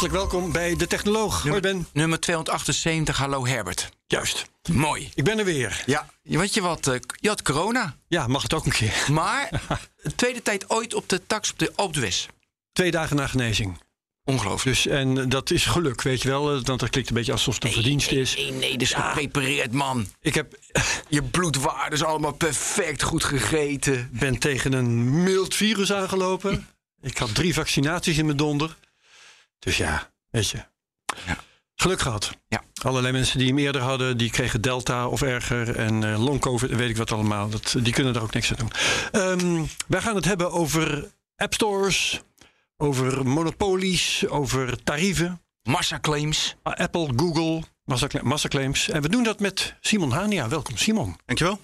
Hartelijk welkom bij De Technoloog. Hoi Ben. Nummer 278, hallo Herbert. Juist. Mooi. Ik ben er weer. Ja, weet je wat? eh, Je had corona. Ja, mag het ook een keer. Maar de tweede tijd ooit op de tax op de Opdwes. Twee dagen na genezing. Ongelooflijk. Dus, en dat is geluk, weet je wel. eh, Want dat klinkt een beetje alsof het een verdienste is. Nee, nee, dus geprepareerd, man. Ik heb, Je bloedwaarden is allemaal perfect goed gegeten. ben tegen een mild virus aangelopen. Ik had drie vaccinaties in mijn donder. Dus ja, weet je. Ja. Geluk gehad. Ja. Allerlei mensen die hem eerder hadden, die kregen delta of erger. En eh long covid, weet ik wat allemaal. Dat, die kunnen er ook niks aan doen. Ehm, wij gaan het hebben over app stores, over monopolies, over tarieven. Massaclaims. Apple, Google, massacla- massaclaims. En we doen dat met Simon Hania. Welkom Simon. Dankjewel.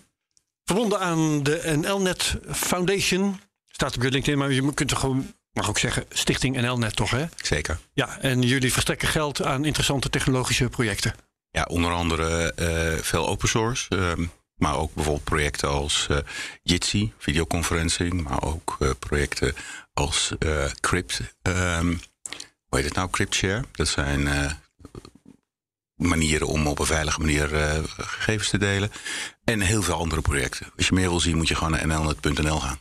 Verbonden aan de NLNet Foundation. Staat op je LinkedIn, maar je kunt er gewoon, mag ook zeggen, Stichting NLNet toch hè? Zeker. Ja, en jullie verstrekken geld aan interessante technologische projecten. Ja, onder andere eh, veel open source. ehm, maar ook bijvoorbeeld projecten als eh Jitsi, videoconferencing. Maar ook eh, projecten als Crypt. ehm, hoe heet het nou? CryptShare. Dat zijn manieren om op een veilige manier gegevens te delen. En heel veel andere projecten. Als je meer wil zien, moet je gewoon naar nlnet.nl gaan.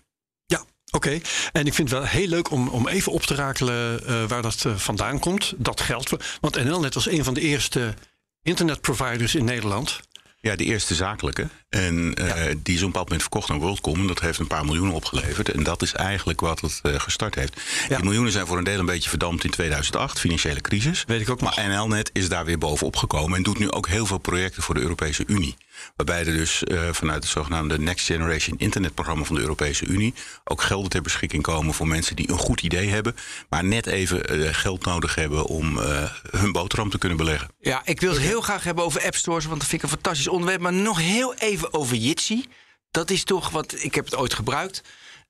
Oké. En ik vind het wel heel leuk om, om even op te rakelen eh, waar dat eh, vandaan komt. Dat geldt. Want NLNet was een van de eerste internetproviders in Nederland. Ja, de eerste zakelijke. En eh, die is op een bepaald moment verkocht aan WorldCom. En dat heeft een paar miljoenen opgeleverd. En dat is eigenlijk wat het gestart heeft. Ja. Die miljoenen zijn voor een deel een beetje verdampt in 2008, financiële crisis. Weet ik ook nog. Maar NLNet is daar weer bovenop gekomen. En doet nu ook heel veel projecten voor de Europese Unie. Waarbij er dus eh, vanuit het zogenaamde Next Generation Internet programma van de Europese Unie. ook gelden ter beschikking komen voor mensen die een goed idee hebben. maar net even eh, geld nodig hebben om eh, hun boterham te kunnen beleggen. Ja, ik wil het heel graag hebben over app stores, want dat vind ik een fantastisch onderwerp. Maar nog heel even over Jitsi. Dat is toch wat ik heb het ooit gebruikt.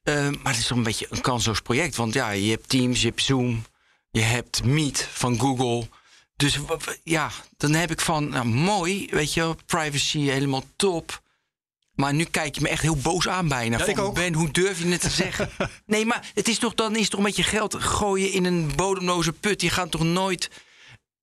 Eh, maar het is toch een beetje een kansloos project. Want ja, je hebt Teams, je hebt Zoom, je hebt Meet van Google. Dus ja, dan heb ik van, nou, mooi, weet je, privacy helemaal top. Maar nu kijk je me echt heel boos aan bijna. Ja, van, ik ook. Ben, hoe durf je het te zeggen? nee, maar het is toch, dan is het toch met je geld gooien in een bodemloze put. Je gaat toch nooit...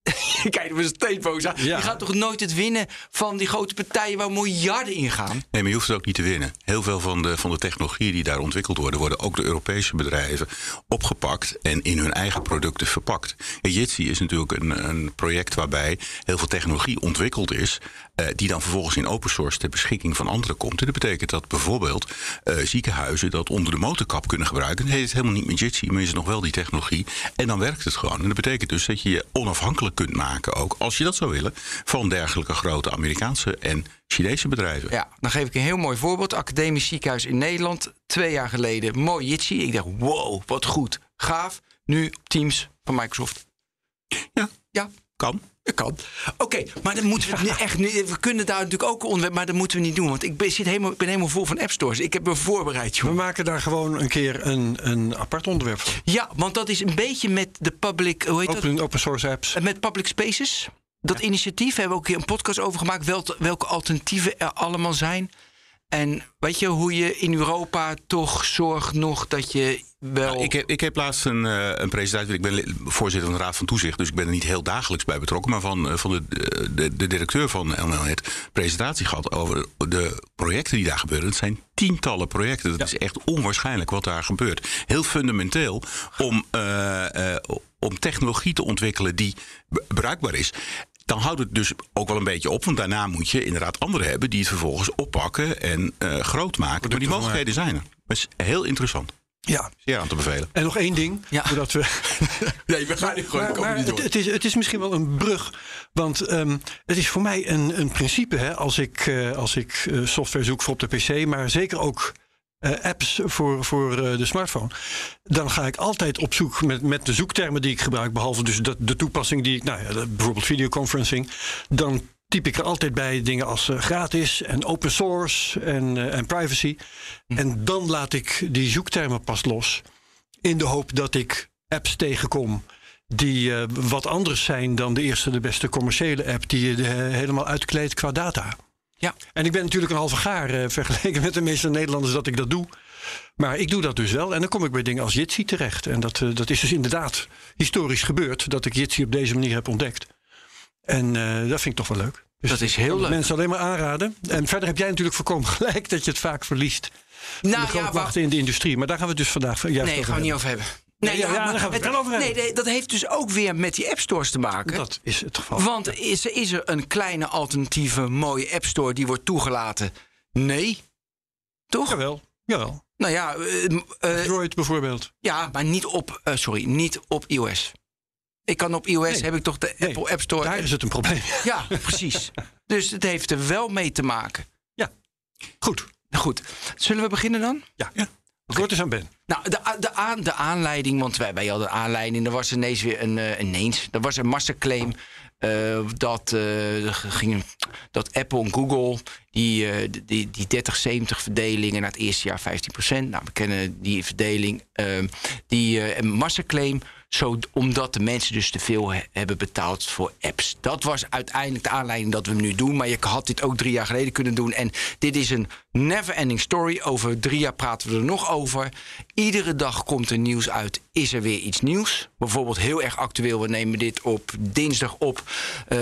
Kijk, we zijn steeds boos aan. Ja. Je gaat toch nooit het winnen van die grote partijen waar miljarden in gaan? Nee, maar je hoeft het ook niet te winnen. Heel veel van de, van de technologieën die daar ontwikkeld worden, worden ook door Europese bedrijven opgepakt en in hun eigen producten verpakt. Ja, Jitsi is natuurlijk een, een project waarbij heel veel technologie ontwikkeld is, die dan vervolgens in open source ter beschikking van anderen komt. En dat betekent dat bijvoorbeeld eh, ziekenhuizen dat onder de motorkap kunnen gebruiken. Dan heet het helemaal niet met Jitsi, maar is het nog wel die technologie. En dan werkt het gewoon. En dat betekent dus dat je je onafhankelijk kunt maken, ook als je dat zou willen, van dergelijke grote Amerikaanse en Chinese bedrijven. Ja, dan geef ik een heel mooi voorbeeld. Academisch ziekenhuis in Nederland. Twee jaar geleden. Mooi Jitsi. Ik dacht, wow, wat goed. Gaaf. Nu Teams van Microsoft. Ja, Ja, kan. Dat kan. Oké, maar dan moeten we echt... We kunnen daar natuurlijk ook een onderwerp... maar dat moeten we niet doen. Want ik ben, zit helemaal, ik ben helemaal vol van app stores. Ik heb me voorbereid, We joh. maken daar gewoon een keer een, een apart onderwerp van. Ja, want dat is een beetje met de public... Hoe heet dat? Open, open source apps. Met Public Spaces. Dat initiatief hebben we ook een keer een podcast over gemaakt. Wel, welke alternatieven er allemaal zijn. En weet je hoe je in Europa toch zorgt nog dat je wel. Nou, ik, heb, ik heb laatst een, eh, een presentatie. Ik ben voorzitter van de Raad van Toezicht, dus ik ben er niet heel dagelijks bij betrokken. Maar van, eh, van de, de, de directeur van NLNet presentatie gehad over de projecten die daar gebeuren. Het zijn tientallen projecten. Dat is echt onwaarschijnlijk wat daar gebeurt. Heel fundamenteel om, eh, eh, om technologie te ontwikkelen die bruikbaar is. Dan houdt het dus ook wel een beetje op. Want daarna moet je inderdaad anderen hebben die het vervolgens oppakken en eh, groot maken. Maar die mogelijkheden zijn er. Dat is heel interessant. Ja. Zeer aan te bevelen. En nog één ding, Ja. voordat we. nee, we gaan nu gewoon Maar, komen maar niet het, door. het, is, het is misschien wel een brug. Want ehm, het is voor mij een, een principe hè, als ik, eh, als ik eh, software zoek voor op de PC, maar zeker ook apps voor, voor eh, de smartphone. Dan ga ik altijd op zoek met, met de zoektermen die ik gebruik, behalve dus de, de toepassing die ik, nou ja, dat- bijvoorbeeld videoconferencing. Dan typ ik er altijd bij dingen als eh, gratis en open source en, eh, en privacy. En dan laat ik die zoektermen pas los. In de hoop dat ik apps tegenkom die eh, wat anders zijn dan de eerste, de beste commerciële app, die je eh, helemaal uitkleedt qua data. Ja. En ik ben natuurlijk een halve gaar eh, vergeleken met de meeste Nederlanders dat ik dat doe. Maar ik doe dat dus wel. En dan kom ik bij dingen als Jitsi terecht. En dat, eh, dat is dus inderdaad historisch gebeurd. Dat ik Jitsi op deze manier heb ontdekt. En eh, dat vind ik toch wel leuk. Dus Dat is heel leuk. Mensen alleen maar aanraden. En verder heb jij natuurlijk voorkomen gelijk dat je het vaak verliest. Nou de ja, grootmachten wacht. in de industrie. Maar daar gaan we het dus vandaag juist Nee, over gaan we niet over hebben. Nee, ja, ja, daar maar gaan we het wel over nee, nee, dat heeft dus ook weer met die app stores te maken. Dat is het geval. Want is, is er een kleine alternatieve mooie app store die wordt toegelaten? Nee. Toch? Jawel, jawel. Nou ja, eh, eh, Droid bijvoorbeeld. ja, maar niet op, eh, sorry, niet op iOS. Ik kan op iOS Nee. heb ik toch de Nee, Apple App Store. Daar is het een probleem. Ja, precies. dus het heeft er wel mee te maken. Goed. Goed, zullen we beginnen dan? Ja. ja. Kort eens aan Ben. Nou, de, de, aan, de aanleiding, want wij, wij hadden aanleiding. Er was ineens weer een, eh, ineens, er was een massaclaim eh, dat, eh, ging, dat Apple en Google die, die, die 30-70 verdelingen na het eerste jaar 15%. Nou, we kennen die verdeling. die massaclaim, zo, omdat de mensen dus te veel he- hebben betaald voor apps. Dat was uiteindelijk de aanleiding dat we hem nu doen. Maar je had dit ook drie jaar geleden kunnen doen. En dit is een never-ending story. Over drie jaar praten we er nog over. Iedere dag komt er nieuws uit. Is er weer iets nieuws? Bijvoorbeeld heel erg actueel. We nemen dit op dinsdag op. Eh,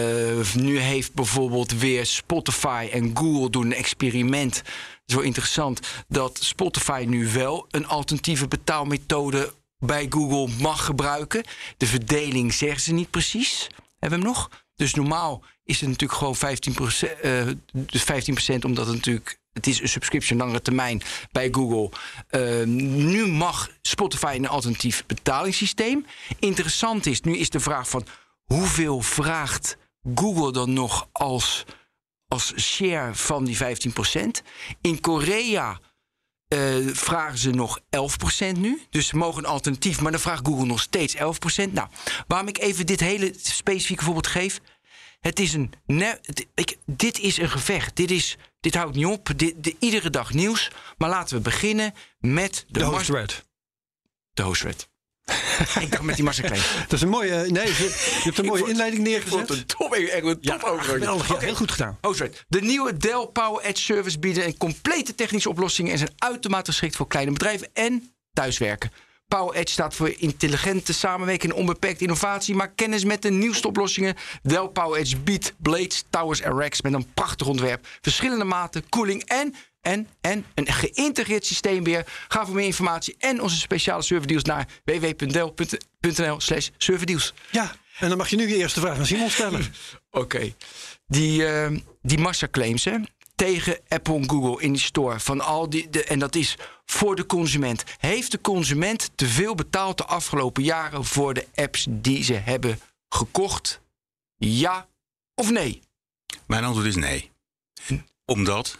nu heeft bijvoorbeeld weer Spotify en Google doen een experiment. Wel interessant dat Spotify nu wel een alternatieve betaalmethode bij Google mag gebruiken. De verdeling zeggen ze niet precies. Hebben we hem nog? Dus normaal is het natuurlijk gewoon 15%, eh, dus 15% omdat het natuurlijk het is een subscription langere termijn bij Google. Eh, nu mag Spotify een alternatief betalingssysteem. Interessant is, nu is de vraag van hoeveel vraagt Google dan nog als, als share van die 15%? In Korea eh, vragen ze nog 11% nu. Dus ze mogen een alternatief, maar dan vraagt Google nog steeds 11%. Nou, waarom ik even dit hele specifieke voorbeeld geef. Het is een. ik, dit is een gevecht. Dit, is, dit houdt niet op. Dit, de- iedere dag nieuws. Maar laten we beginnen met de, De de hostred. ik dacht met die massaclaim. Dat is een mooie. eh, Nee, je, je hebt een mooie inleiding neergezet. een top, echt een top ja, heel goed gedaan. Oh, sorry. De nieuwe Dell Power Edge Service bieden een complete technische oplossingen en zijn uitermate geschikt voor kleine bedrijven en thuiswerken. Power Edge staat voor intelligente samenwerking en onbeperkte innovatie. Maak kennis met de nieuwste oplossingen. Dell Power Edge biedt blades, towers en racks met een prachtig ontwerp. Verschillende maten, koeling en, en, en een geïntegreerd systeem weer. Ga voor meer informatie en onze speciale serverdeals naar www.dell.nl slash serverdeals. Ja, en dan mag je nu je eerste vraag aan Simon stellen. Oké. Die, eh, die massaclaims hè, tegen Apple en Google in die store. Van al die, de, en dat is voor de consument. Heeft de consument te veel betaald de afgelopen jaren voor de apps die ze hebben gekocht? Ja of nee? Mijn antwoord is nee. Omdat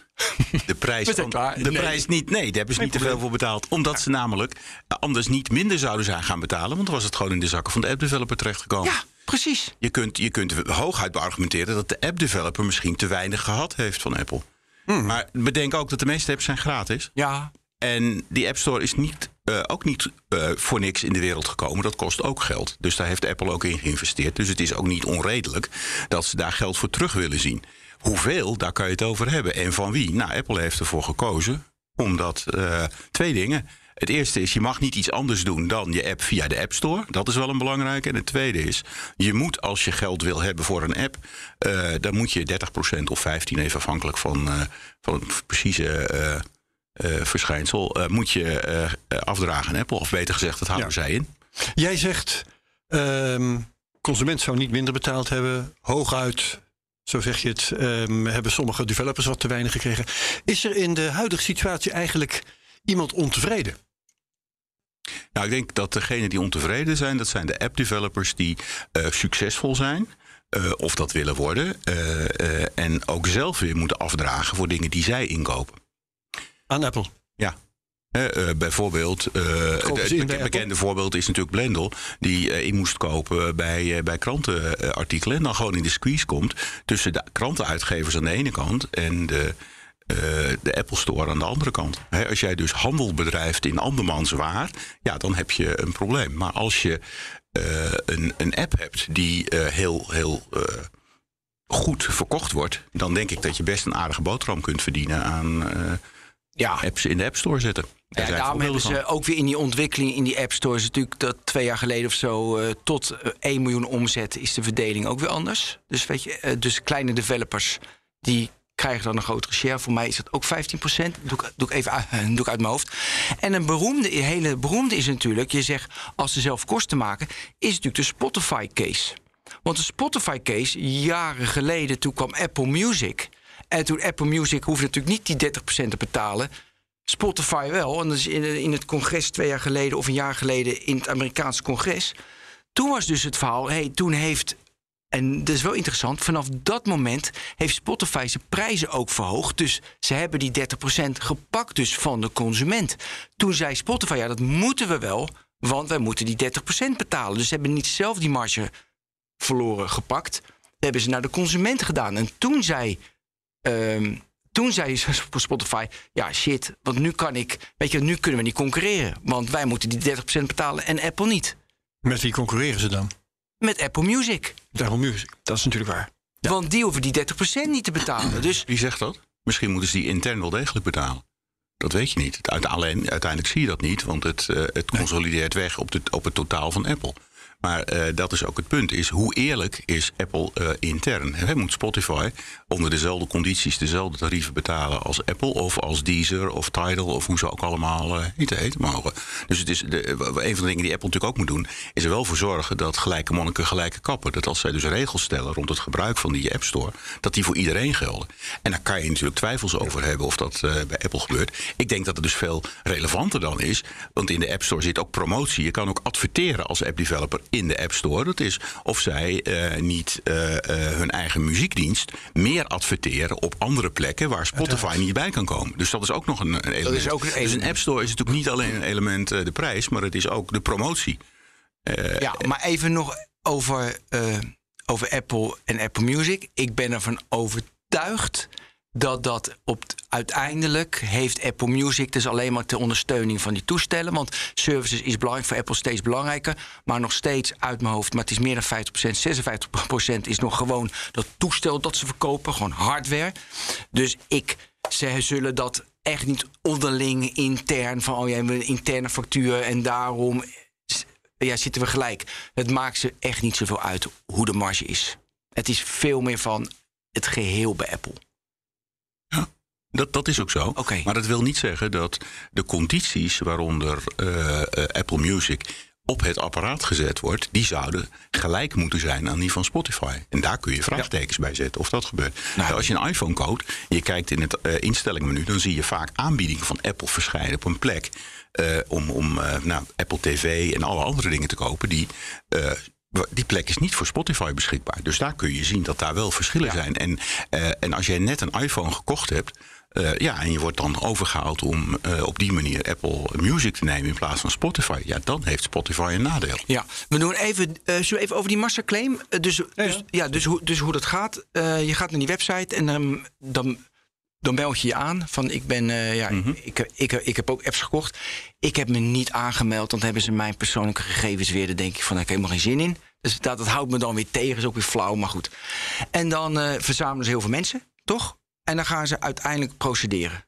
de prijs, de Nee. prijs niet. Nee, daar hebben ze niet te veel voor betaald. Omdat ze namelijk eh, anders niet minder zouden zijn gaan betalen. Want dan was het gewoon in de zakken van de app-developer terechtgekomen. Ja, precies. Je kunt, je kunt hooguit beargumenteren dat de app-developer misschien te weinig gehad heeft van Apple. Maar bedenk ook dat de meeste apps zijn gratis. Ja, En die App Store is niet, eh, ook niet eh, voor niks in de wereld gekomen. Dat kost ook geld. Dus daar heeft Apple ook in geïnvesteerd. Dus het is ook niet onredelijk dat ze daar geld voor terug willen zien. Hoeveel, daar kan je het over hebben. En van wie? Nou, Apple heeft ervoor gekozen. Omdat eh, twee dingen. Het eerste is, je mag niet iets anders doen dan je app via de App Store. Dat is wel een belangrijke. En het tweede is, je moet als je geld wil hebben voor een app... eh, dan moet je 30% of 15%, even afhankelijk van, eh, van het precieze... verschijnsel moet je afdragen aan Apple. Of beter gezegd, dat houden Ja. zij in. Jij zegt, ehm consument zou niet minder betaald hebben. Hooguit, zo zeg je het, ehm, hebben sommige developers wat te weinig gekregen. Is er in de huidige situatie eigenlijk iemand ontevreden? Nou, ik denk dat degenen die ontevreden zijn, dat zijn de app-developers die eh, succesvol zijn. eh, of dat willen worden. eh, en ook zelf weer moeten afdragen voor dingen die zij inkopen. Aan Apple. Ja. Eh, eh, bijvoorbeeld, Kopen het bekende voorbeeld is natuurlijk Blendel, die in moest kopen bij, bij krantenartikelen. En dan gewoon in de squeeze komt tussen de krantenuitgevers aan de ene kant en de, de Apple Store aan de andere kant. Hè, als jij dus handel bedrijft in andermans waar, ja, dan heb je een probleem. Maar als je een, een app hebt die heel, heel goed verkocht wordt, dan denk ik dat je best een aardige boterham kunt verdienen aan, Ja. apps in de App Store zetten. Ja, daarom hebben ze ook weer in die ontwikkeling in die app stores natuurlijk dat twee jaar geleden of zo eh, tot eh, 1 miljoen omzet is de verdeling ook weer anders. Dus weet je, eh, dus kleine developers die krijgen dan een grotere share. Voor mij is dat ook 15 procent. Doe, ik- doe ik even doe ik uit mijn hoofd. En een beroemde, hele beroemde is natuurlijk, je zegt als ze zelf kosten maken, is natuurlijk de Spotify case. Want de Spotify case, jaren geleden, toen kwam Apple Music. En toen Apple Music hoefde natuurlijk niet die 30% te betalen. Spotify wel. En in, in het congres twee jaar geleden of een jaar geleden in het Amerikaanse congres. Toen was dus het verhaal, hey, toen heeft. En dat is wel interessant. Vanaf dat moment heeft Spotify zijn prijzen ook verhoogd. Dus ze hebben die 30% gepakt dus van de consument. Toen zei Spotify, ja, dat moeten we wel. Want wij moeten die 30% betalen. Dus ze hebben niet zelf die marge verloren gepakt. Dat hebben ze naar de consument gedaan. En toen zei, ehm, toen zei Spotify: Ja, shit, want nu kan ik, weet je, nu kunnen we niet concurreren. Want wij moeten die 30% betalen en Apple niet. Met wie concurreren ze dan? Met Apple Music. Daarom Music. Dat is natuurlijk waar. Want die hoeven die 30% niet te betalen. Dus Wie zegt dat? Misschien moeten ze die intern wel degelijk betalen. Dat weet je niet. Alleen, uiteindelijk zie je dat niet, want het, eh, het consolideert weg op, de, op het totaal van Apple. Maar eh, dat is ook het punt, is hoe eerlijk is Apple eh, intern? Hè, moet Spotify onder dezelfde condities dezelfde tarieven betalen als Apple of als Deezer of Tidal of hoe ze ook allemaal eh heten, heten mogen. Dus het is de, een van de dingen die Apple natuurlijk ook moet doen, is er wel voor zorgen dat gelijke monniken gelijke kappen. Dat als zij dus regels stellen rond het gebruik van die App Store, dat die voor iedereen gelden. En daar kan je natuurlijk twijfels over hebben of dat bij Apple gebeurt. Ik denk dat het dus veel relevanter dan is, want in de App Store zit ook promotie. Je kan ook adverteren als app developer in de App Store. Dat is of zij eh, niet eh, eh, hun eigen muziekdienst meer adverteren op andere plekken waar Spotify niet bij kan komen. Dus dat is ook nog een, een element. is ook een Dus een element. App Store is natuurlijk niet alleen een element de prijs, maar het is ook de promotie. ja, maar even nog over, over Apple en Apple Music. Ik ben ervan overtuigd dat dat op uiteindelijk heeft Apple Music dus alleen maar ter ondersteuning van die toestellen. Want services is belangrijk voor Apple steeds belangrijker. Maar nog steeds uit mijn hoofd, maar het is meer dan 50%, 56% is nog gewoon dat toestel dat ze verkopen, gewoon hardware. Dus ik, ze zullen dat echt niet onderling intern van oh jij hebt een interne factuur en daarom ja, zitten we gelijk. Het maakt ze echt niet zoveel uit hoe de marge is. Het is veel meer van het geheel bij Apple. Dat, dat is ook zo. Maar dat wil niet zeggen dat de condities waaronder eh, Apple Music op het apparaat gezet wordt, die zouden gelijk moeten zijn aan die van Spotify. En daar kun je vraagtekens bij zetten of dat gebeurt. Nou, Als je een iPhone koopt, je kijkt in het eh, instellingmenu, dan zie je vaak aanbiedingen van Apple verschijnen op een plek eh, om, om nou, Apple TV en alle andere dingen te kopen die. die plek is niet voor Spotify beschikbaar. Dus daar kun je zien dat daar wel verschillen zijn. En, en als jij net een iPhone gekocht hebt. Eh, ja, en je wordt dan overgehaald om eh, op die manier Apple Music te nemen in plaats van Spotify. Ja, dan heeft Spotify een nadeel. Ja, we doen even, eh zullen we even over die masterclaim. Eh, dus, dus, ja, dus, hoe, dus hoe dat gaat. Eh, je gaat naar die website en dan, dan meld je je aan. Van ik ben, eh, ja, ik, ik, ik heb ook apps gekocht. Ik heb me niet aangemeld, want dan hebben ze mijn persoonlijke gegevens weer. Dan denk ik van, ik heb helemaal geen zin in. Dus dat, dat houdt me dan weer tegen, is ook weer flauw, maar goed. En dan eh, verzamelen ze heel veel mensen, toch? En dan gaan ze uiteindelijk procederen.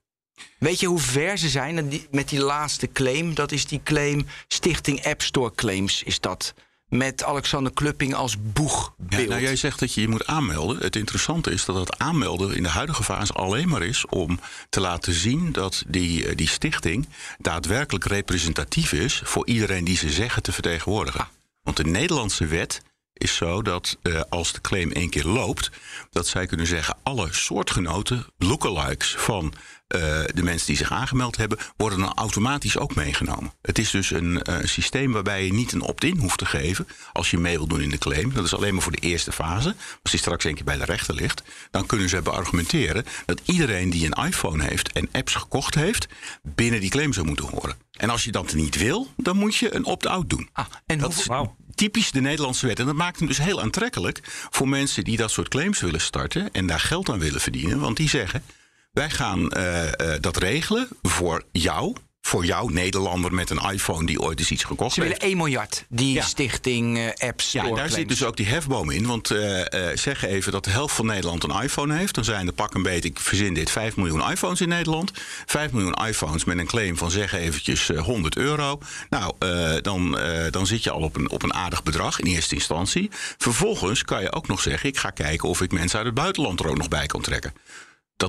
Weet je hoe ver ze zijn met die, laatste claim? Dat is die claim Stichting App Store Claims, is dat. Met Alexander Klupping als Ja, boegbeeld. nou, jij zegt dat je je moet aanmelden. Het interessante is dat het aanmelden in de huidige fase alleen maar is om te laten zien dat die, eh, die stichting daadwerkelijk representatief is voor iedereen die ze zeggen te vertegenwoordigen. Ah. Want de Nederlandse wet is zo dat eh, als de claim één keer loopt, dat zij kunnen zeggen alle soortgenoten, lookalikes van eh, de mensen die zich aangemeld hebben, worden dan automatisch ook meegenomen. Het is dus een eh, systeem waarbij je niet een opt-in hoeft te geven als je mee wil doen in de claim. Dat is alleen maar voor de eerste fase. Als die straks één keer bij de rechter ligt, dan kunnen ze beargumenteren dat iedereen die een iPhone heeft en apps gekocht heeft, binnen die claim zou moeten horen. En als je dat niet wil, dan moet je een opt-out doen. Ah, en Dat hoeveel- is typisch de Nederlandse wet. En dat maakt hem dus heel aantrekkelijk voor mensen die dat soort claims willen starten en daar geld aan willen verdienen. Want die zeggen: wij gaan eh, eh, dat regelen voor jou voor jou, Nederlander met een iPhone die ooit eens iets gekocht Ze heeft. willen 1 miljard. Die Ja. stichting eh, App Store. Ja, en daar zit dus ook die hefboom in. Want eh, eh, zeg even dat de helft van Nederland een iPhone heeft. Dan zijn er pak een beetje, ik verzin dit, 5 miljoen iPhones in Nederland. 5 miljoen iPhones met een claim van zeg eventjes eh, 100 euro. Nou, eh, dan, eh, dan zit je al op een, op een aardig bedrag in eerste instantie. Vervolgens kan je ook nog zeggen, ik ga kijken of ik mensen uit het buitenland er ook nog bij kan trekken.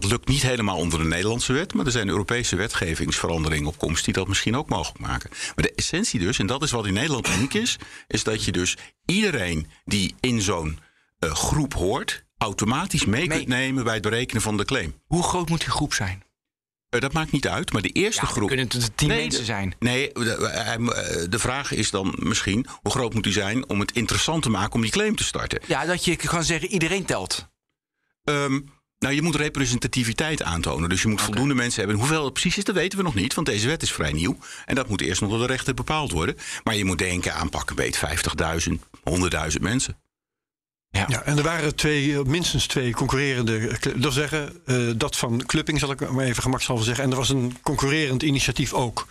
Dat lukt niet helemaal onder de Nederlandse wet, maar er zijn Europese wetgevingsveranderingen op komst die dat misschien ook mogelijk maken. Maar de essentie dus, en dat is wat in Nederland uniek is, is dat je dus iedereen die in zo'n eh, groep hoort, automatisch mee Mee. kunt nemen bij het berekenen van de claim. Hoe groot moet die groep zijn? Eh, dat maakt niet uit, maar de eerste Ja, groep. kunnen het tien Nee, mensen zijn. Nee, de, eh, de vraag is dan misschien hoe groot moet die zijn om het interessant te maken om die claim te starten. Ja, dat je kan zeggen iedereen telt. Ehm, nou, je moet representativiteit aantonen. Dus je moet voldoende mensen hebben. Hoeveel het precies is, dat weten we nog niet. Want deze wet is vrij nieuw. En dat moet eerst nog door de rechter bepaald worden. Maar je moet denken aan pak een beet 50.000, 100.000 mensen. Ja, en er waren twee, eh, minstens twee concurrerende. eh, Dat wil zeggen, eh, dat van Clupping zal ik maar even gemakshalve zeggen. En er was een concurrerend initiatief ook.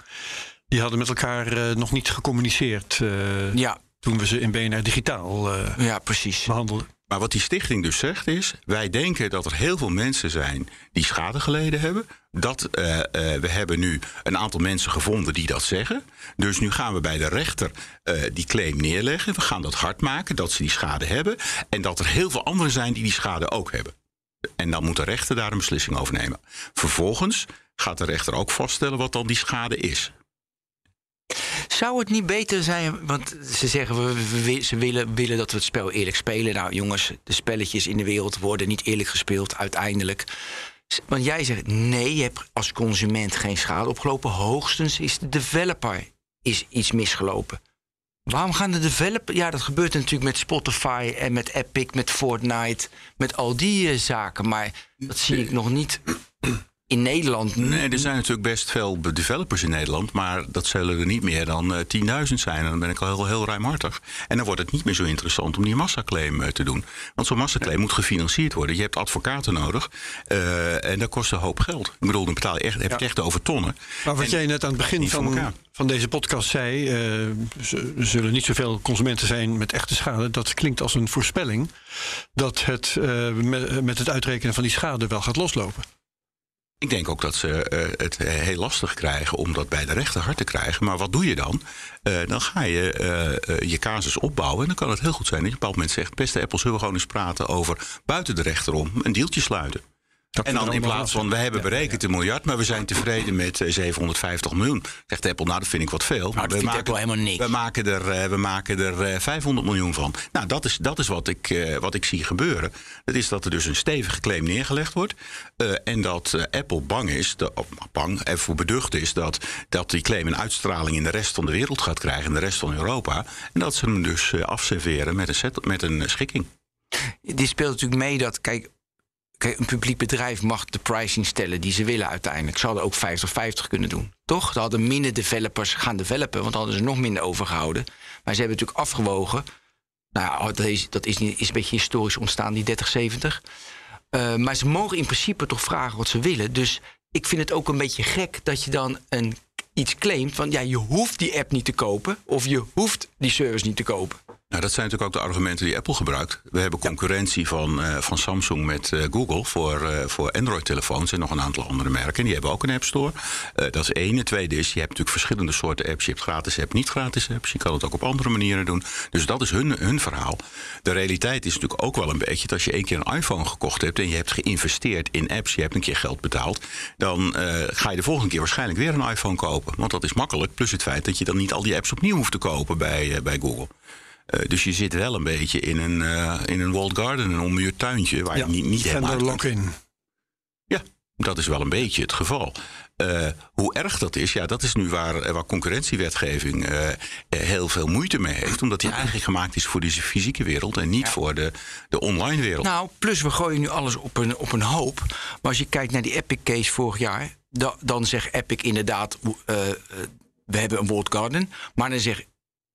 Die hadden met elkaar eh, nog niet gecommuniceerd eh, Ja, toen we ze in BNR digitaal eh, ja precies. behandelden. Maar wat die stichting dus zegt is... wij denken dat er heel veel mensen zijn die schade geleden hebben. Dat, eh, eh, we hebben nu een aantal mensen gevonden die dat zeggen. Dus nu gaan we bij de rechter eh, die claim neerleggen. We gaan dat hard maken dat ze die schade hebben. En dat er heel veel anderen zijn die die schade ook hebben. En dan moet de rechter daar een beslissing over nemen. Vervolgens gaat de rechter ook vaststellen wat dan die schade is. Zou het niet beter zijn, want ze zeggen we, ze willen, willen dat we het spel eerlijk spelen. Nou jongens, de spelletjes in de wereld worden niet eerlijk gespeeld uiteindelijk. Want jij zegt nee, je hebt als consument geen schade opgelopen. Hoogstens is de developer is iets misgelopen. Waarom gaan de developer... Ja, dat gebeurt natuurlijk met Spotify en met Epic, met Fortnite... met al die eh, zaken, maar dat zie ik nog niet in Nederland. Nee, er zijn natuurlijk best veel developers in Nederland, maar dat zullen er niet meer dan eh, 10.000 zijn. En dan ben ik al heel, heel ruimhartig. En dan wordt het niet meer zo interessant om die massaclaim eh, te doen. Want zo'n massaclaim moet gefinancierd worden. Je hebt advocaten nodig eh, en dat kost een hoop geld. Ik bedoel, dan betaal je echt, heb je het echt over tonnen. Maar wat En jij net aan het begin van, van deze podcast zei, eh, er zullen niet zoveel consumenten zijn met echte schade. Dat klinkt als een voorspelling dat het eh, met, met het uitrekenen van die schade wel gaat loslopen. Ik denk ook dat ze eh, het eh, heel lastig krijgen om dat bij de rechter hard te krijgen. Maar wat doe je dan? Eh, dan ga je je casus opbouwen. En dan kan het heel goed zijn dat je op een bepaald moment zegt... beste Apple, zullen we gewoon eens praten over buiten de rechter om... een deeltje sluiten. Dat En we dan in plaats van, we hebben Ja, berekend een miljard... maar we zijn tevreden met eh, 750 miljoen. Zegt Apple, nou dat vind ik wat veel. Maar dat vindt Apple helemaal niks. We maken er, eh, we maken er eh, 500 miljoen van. Nou, dat is, dat is wat, ik, eh, wat ik zie gebeuren. Dat is dat er dus een stevige claim neergelegd wordt. eh, en dat eh, Apple bang is, de, bang en voor beducht is... Dat, dat die claim een uitstraling in de rest van de wereld gaat krijgen... in de rest van Europa. En dat ze hem dus eh, afserveren met een, set, met een eh, schikking. Die speelt natuurlijk mee dat, kijk, een publiek bedrijf mag de pricing stellen die ze willen uiteindelijk. Ze hadden ook 50-50 kunnen doen. Toch? Ze hadden minder developers gaan developen, want dan hadden ze nog minder overgehouden. Maar ze hebben natuurlijk afgewogen. Nou ja, dat is, niet, is een beetje historisch ontstaan, die 30-70. Eh, maar ze mogen in principe toch vragen wat ze willen. Dus ik vind het ook een beetje gek dat je dan een, iets claimt van ja, je hoeft die app niet te kopen of je hoeft die service niet te kopen. Nou, dat zijn natuurlijk ook de argumenten die Apple gebruikt. We hebben concurrentie van, eh, van Samsung met eh, Google voor, eh, voor Android-telefoons en nog een aantal andere merken. Die hebben ook een App Store. Dat is één. Het tweede is, je hebt natuurlijk verschillende soorten apps. Je hebt gratis apps, niet gratis apps. Je kan het ook op andere manieren doen. Dus dat is hun, hun verhaal. De realiteit is natuurlijk ook wel een beetje dat als je één keer een iPhone gekocht hebt en je hebt geïnvesteerd in apps, je hebt een keer geld betaald, dan ga je de volgende keer waarschijnlijk weer een iPhone kopen. Want dat is makkelijk. Plus het feit dat je dan niet al die apps opnieuw hoeft te kopen bij, bij Google. Eh, dus je zit wel een beetje in een, eh, in een walled garden, een onbeheerd tuintje, waar Ja, je niet, niet helemaal lock-in. Ja, dat is wel een beetje het geval. Eh, hoe erg dat is, ja, dat is nu waar, waar concurrentiewetgeving heel veel moeite mee heeft. Omdat die eigenlijk gemaakt is voor de fysieke wereld en niet voor de, de online wereld. Nou, plus we gooien nu alles op een, op een hoop. Maar als je kijkt naar die Epic case vorig jaar, da- dan zegt Epic inderdaad, we hebben een walled garden. Maar dan zegt,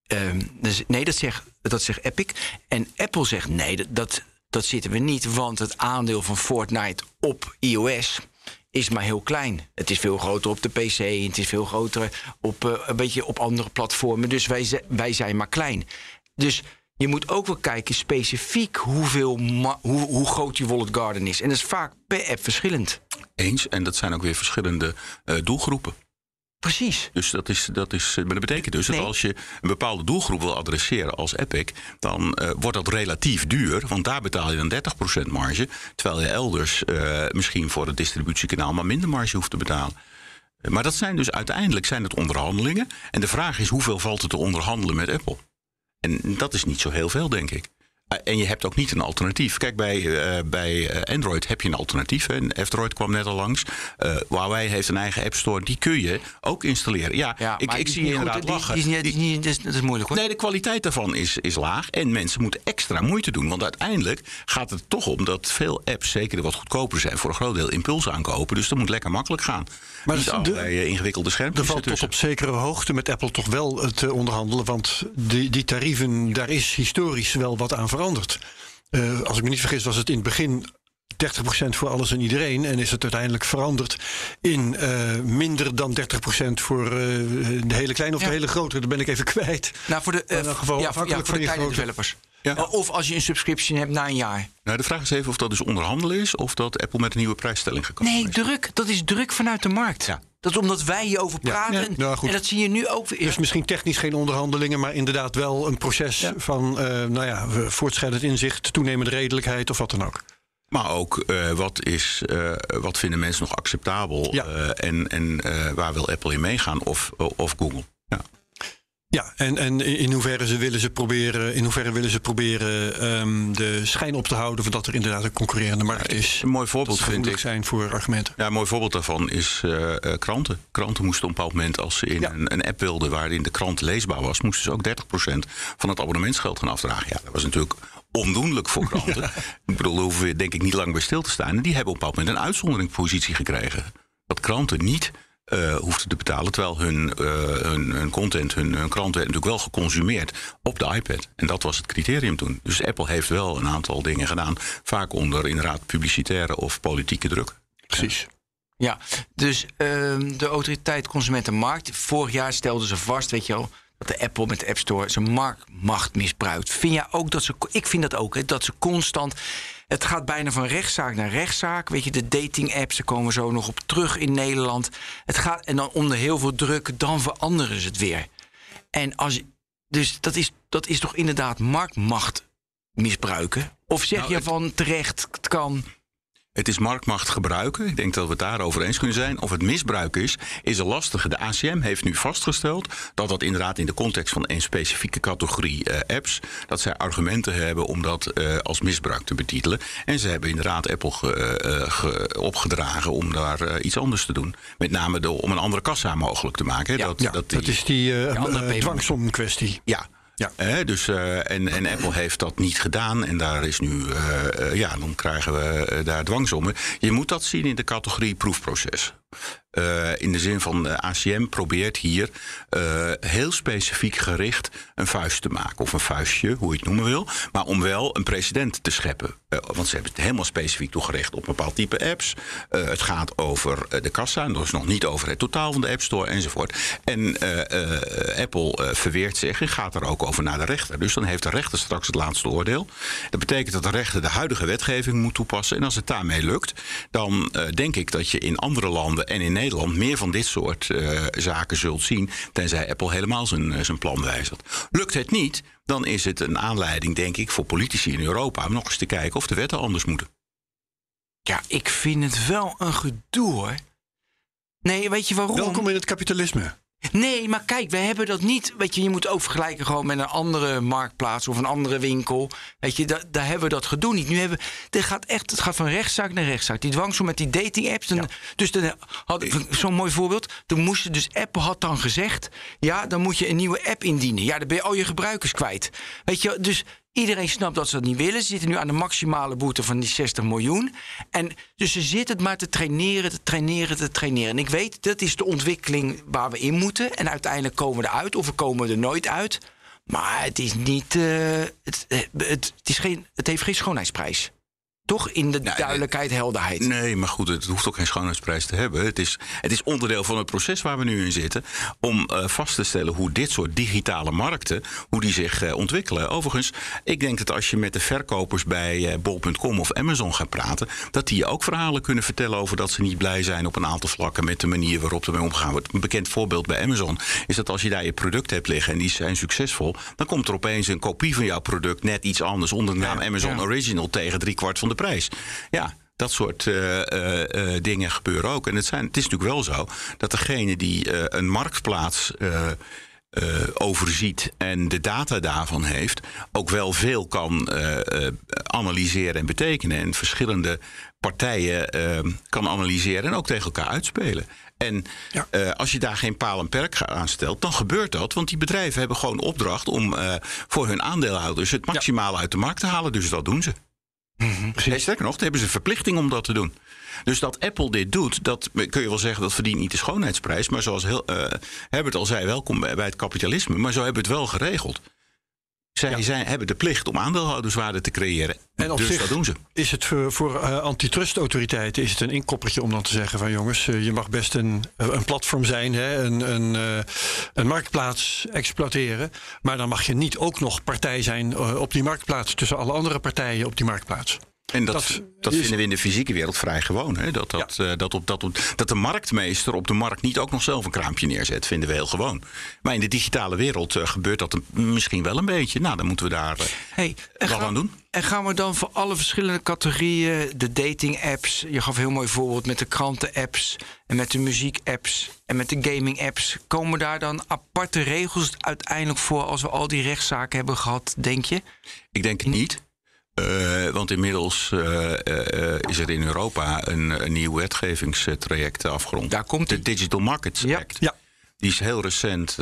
ehm, z- nee, dat zegt, dat zegt Epic. En Apple zegt, nee, dat, dat, dat zitten we niet. Want het aandeel van Fortnite op iOS is maar heel klein. Het is veel groter op de PC. Het is veel groter op, eh, een beetje op andere platformen. Dus wij, wij zijn maar klein. Dus je moet ook wel kijken specifiek hoeveel hoe, hoe groot die Wallet Garden is. En dat is vaak per app verschillend. Eens. En dat zijn ook weer verschillende eh, doelgroepen. Precies. Dus dat, is, dat, is, maar dat betekent dus Nee. dat als je een bepaalde doelgroep wil adresseren als Epic, dan eh, wordt dat relatief duur. Want daar betaal je dan 30% marge. Terwijl je elders eh, misschien voor het distributiekanaal maar minder marge hoeft te betalen. Eh, Maar dat zijn dus uiteindelijk zijn het onderhandelingen. En de vraag is hoeveel valt er te onderhandelen met Apple? En dat is niet zo heel veel, denk ik. Eh, En je hebt ook niet een alternatief. Kijk, bij, eh, bij eh, Android heb je een alternatief. hè. En F-Droid kwam net al langs. Eh, Huawei heeft een eigen App Store. Die kun je ook installeren. Ja, Ja, ik, ik zie je goed, inderdaad die-. Die, is die dat, is, moeilijk hoor. Nee, de kwaliteit daarvan is, is laag. En mensen moeten extra moeite doen. Want uiteindelijk gaat het toch om dat veel apps, zeker de wat goedkoper zijn, voor een groot deel impuls aankopen. Dus dat moet lekker makkelijk gaan. Maar Niet de- allerlei ingewikkelde Er schermpjes valt tot op zekere hoogte met Apple toch wel te onderhandelen. Want die, die tarieven, daar is historisch wel wat aan veranderd. Eh, als ik me niet vergis, was het in het begin 30% voor alles en iedereen. En is het uiteindelijk veranderd in eh, minder dan 30% voor eh, de hele kleine of Ja. de hele grote. Dat ben ik even kwijt. Nou, voor de, eh, in elk geval ja, voor, afhankelijk ja, voor van de kleine developers. Ja. Of als je een subscription hebt na een jaar. Nou, de vraag is even of dat dus onderhandelen is of dat Apple met een nieuwe prijsstelling gekomen Nee, is. druk. Dat is druk vanuit de markt. Ja. Dat is omdat wij hierover praten. Ja. Nou. En dat zie je nu ook weer. Dus misschien technisch geen onderhandelingen, maar inderdaad wel een proces van eh, nou ja, voortschrijdend inzicht, toenemende redelijkheid of wat dan ook. Maar ook eh, wat, is, eh, wat vinden mensen nog acceptabel Ja. eh, en, en eh, waar wil Apple in meegaan of, of Google. Ja. Ja, en, en in hoeverre ze willen ze proberen, in hoeverre willen ze proberen ehm, de schijn op te houden van dat er inderdaad een concurrerende markt is. Een mooi voorbeeld vind ik. zijn voor argumenten. Ja, een mooi voorbeeld daarvan is eh, eh, kranten. Kranten moesten op een bepaald moment, als ze in Ja. een, een app wilden waarin de krant leesbaar was, moesten ze ook 30% van het abonnementsgeld gaan afdragen. Ja, dat was natuurlijk ondoenlijk voor kranten. ik bedoel, daar hoeven we denk ik niet lang bij stil te staan. En die hebben op een bepaald moment een uitzonderingspositie gekregen. Dat kranten niet eh hoefden te betalen, terwijl hun, eh, hun, hun content, hun, hun krant werd natuurlijk wel geconsumeerd op de iPad. En dat was het criterium toen. Dus Apple heeft wel een aantal dingen gedaan, vaak onder inderdaad publicitaire of politieke druk. Precies. Ja, dus ehm, de autoriteit Consumentenmarkt. Vorig jaar stelden ze vast, weet je wel, dat de Apple met de App Store zijn marktmacht misbruikt. Vind jij ook dat ze. Ik vind dat ook, hè, dat ze constant. Het gaat bijna van rechtszaak naar rechtszaak. Weet je, de dating-apps, daar komen we zo nog op terug in Nederland. Het gaat, en dan onder heel veel druk, dan veranderen ze het weer. En als dus dat is, dat is toch inderdaad marktmacht misbruiken? Of zeg Nou, je het- van terecht, het kan. Het is marktmacht gebruiken. Ik denk dat we het daarover eens kunnen zijn. Of het misbruik is, is een lastige. De ACM heeft nu vastgesteld dat dat inderdaad in de context van een specifieke categorie eh, apps, dat zij argumenten hebben om dat eh, als misbruik te betitelen. En ze hebben inderdaad Apple ge- eh, ge- opgedragen om daar iets anders te doen. Met name de, om een andere kassa mogelijk te maken. hè. Ja, dat, Ja, dat, dat, die- is die andere eh, payment. dwangsom-kwestie. ja. Ja. Dus, eh, en, en Apple heeft dat niet gedaan. En daar is nu, eh, eh, ja, dan krijgen we daar dwangsommen. Je moet dat zien in de categorie proefproces. Eh, in de zin van de ACM probeert hier eh, heel specifiek gericht een vuist te maken. Of een vuistje, hoe je het noemen wil. Maar om wel een precedent te scheppen. Eh, want ze hebben het helemaal specifiek toegericht op een bepaald type apps. Eh, het gaat over eh, de kassa. En dus nog niet over het totaal van de App Store enzovoort. En eh, eh, Apple eh, verweert zich en gaat er ook over naar de rechter. Dus dan heeft de rechter straks het laatste oordeel. Dat betekent dat de rechter de huidige wetgeving moet toepassen. En als het daarmee lukt, dan eh, denk ik dat je in andere landen en in Nederland meer van dit soort eh, zaken zult zien. Tenzij Apple helemaal zijn, eh, zijn plan wijzigt. Lukt het niet, dan is het een aanleiding, denk ik, voor politici in Europa om nog eens te kijken of de wetten anders moeten. Ja, ik vind het wel een gedoe hoor. Nee, weet je waarom? Welkom in het kapitalisme. Nee, maar kijk, we hebben dat niet. Weet je, je moet ook vergelijken gewoon met een andere marktplaats of een andere winkel. Weet je, da- daar hebben we dat gedoe niet. Nu hebben we, dit gaat echt, het gaat van rechtszaak naar rechtszaak. Die dwangsom met die dating apps. Dan, Dus dan had zo'n mooi voorbeeld. Toen moest je dus Apple had dan gezegd, ja, dan moet je een nieuwe app indienen. Ja, dan ben je al je gebruikers kwijt. Weet je, dus Iedereen snapt dat ze dat niet willen. Ze zitten nu aan de maximale boete van die 60 miljoen. En dus ze zitten het maar te traineren, te traineren, te traineren. En ik weet, dat is de ontwikkeling waar we in moeten. En uiteindelijk komen we eruit, of we komen er nooit uit. Maar het is niet. eh, het, eh, het, het, is geen, het heeft geen schoonheidsprijs. Toch in de duidelijkheid, helderheid. Nee, maar goed, het hoeft ook geen schoonheidsprijs te hebben. Het is, het is onderdeel van het proces waar we nu in zitten. Om uh, vast te stellen hoe dit soort digitale markten, hoe die zich uh, ontwikkelen. Overigens, ik denk dat als je met de verkopers bij uh, bol.com of Amazon gaat praten, dat die je ook verhalen kunnen vertellen over dat ze niet blij zijn op een aantal vlakken met de manier waarop ermee omgaan wordt. Een bekend voorbeeld bij Amazon is dat als je daar je product hebt liggen en die zijn succesvol, dan komt er opeens een kopie van jouw product net iets anders onder de naam ja, Amazon ja. Original tegen drie kwart van de prijs. Ja, dat soort uh, uh, uh, dingen gebeuren ook. En het, zijn, het is natuurlijk wel zo dat degene die een marktplaats overziet en de data daarvan heeft, ook wel veel kan analyseren en betekenen. En verschillende partijen kan analyseren en ook tegen elkaar uitspelen. En ja. uh, als je daar geen paal en perk aan stelt, dan gebeurt dat. Want die bedrijven hebben gewoon opdracht om uh, voor hun aandeelhouders het maximale ja. uit de markt te halen. Dus dat doen ze. Nee, sterker nog, dan hebben ze verplichting om dat te doen. Dus dat Apple dit doet, dat kun je wel zeggen dat verdient niet de schoonheidsprijs. Maar zoals heel, uh, Herbert al zei, welkom bij het kapitalisme. Maar zo hebben we het wel geregeld. Zij ja. zijn, hebben de plicht om aandeelhouderswaarde te creëren. En op dus zich dat doen ze. Is het voor, voor uh, antitrustautoriteiten is het een inkoppertje om dan te zeggen van jongens, uh, je mag best een, een platform zijn, hè, een, een, uh, een marktplaats exploiteren. Maar dan mag je niet ook nog partij zijn op die marktplaats tussen alle andere partijen op die marktplaats. En dat, dat, dat vinden we in de fysieke wereld vrij gewoon. Hè? Dat, dat, ja. uh, dat, op, dat, op, dat de marktmeester op de markt niet ook nog zelf een kraampje neerzet, vinden we heel gewoon. Maar in de digitale wereld uh, gebeurt dat misschien wel een beetje. Nou, dan moeten we daar uh, hey, wat gaan, aan doen. En gaan we dan voor alle verschillende categorieën, de dating-apps, je gaf een heel mooi voorbeeld met de kranten-apps en met de muziek-apps en met de gaming-apps, komen daar dan aparte regels uiteindelijk voor als we al die rechtszaken hebben gehad, denk je? Ik denk het niet. Uh, want inmiddels uh, uh, is er in Europa een, een nieuw wetgevingstraject afgerond. Daar komt de Digital Markets ja. Act. Ja. Die is heel recent,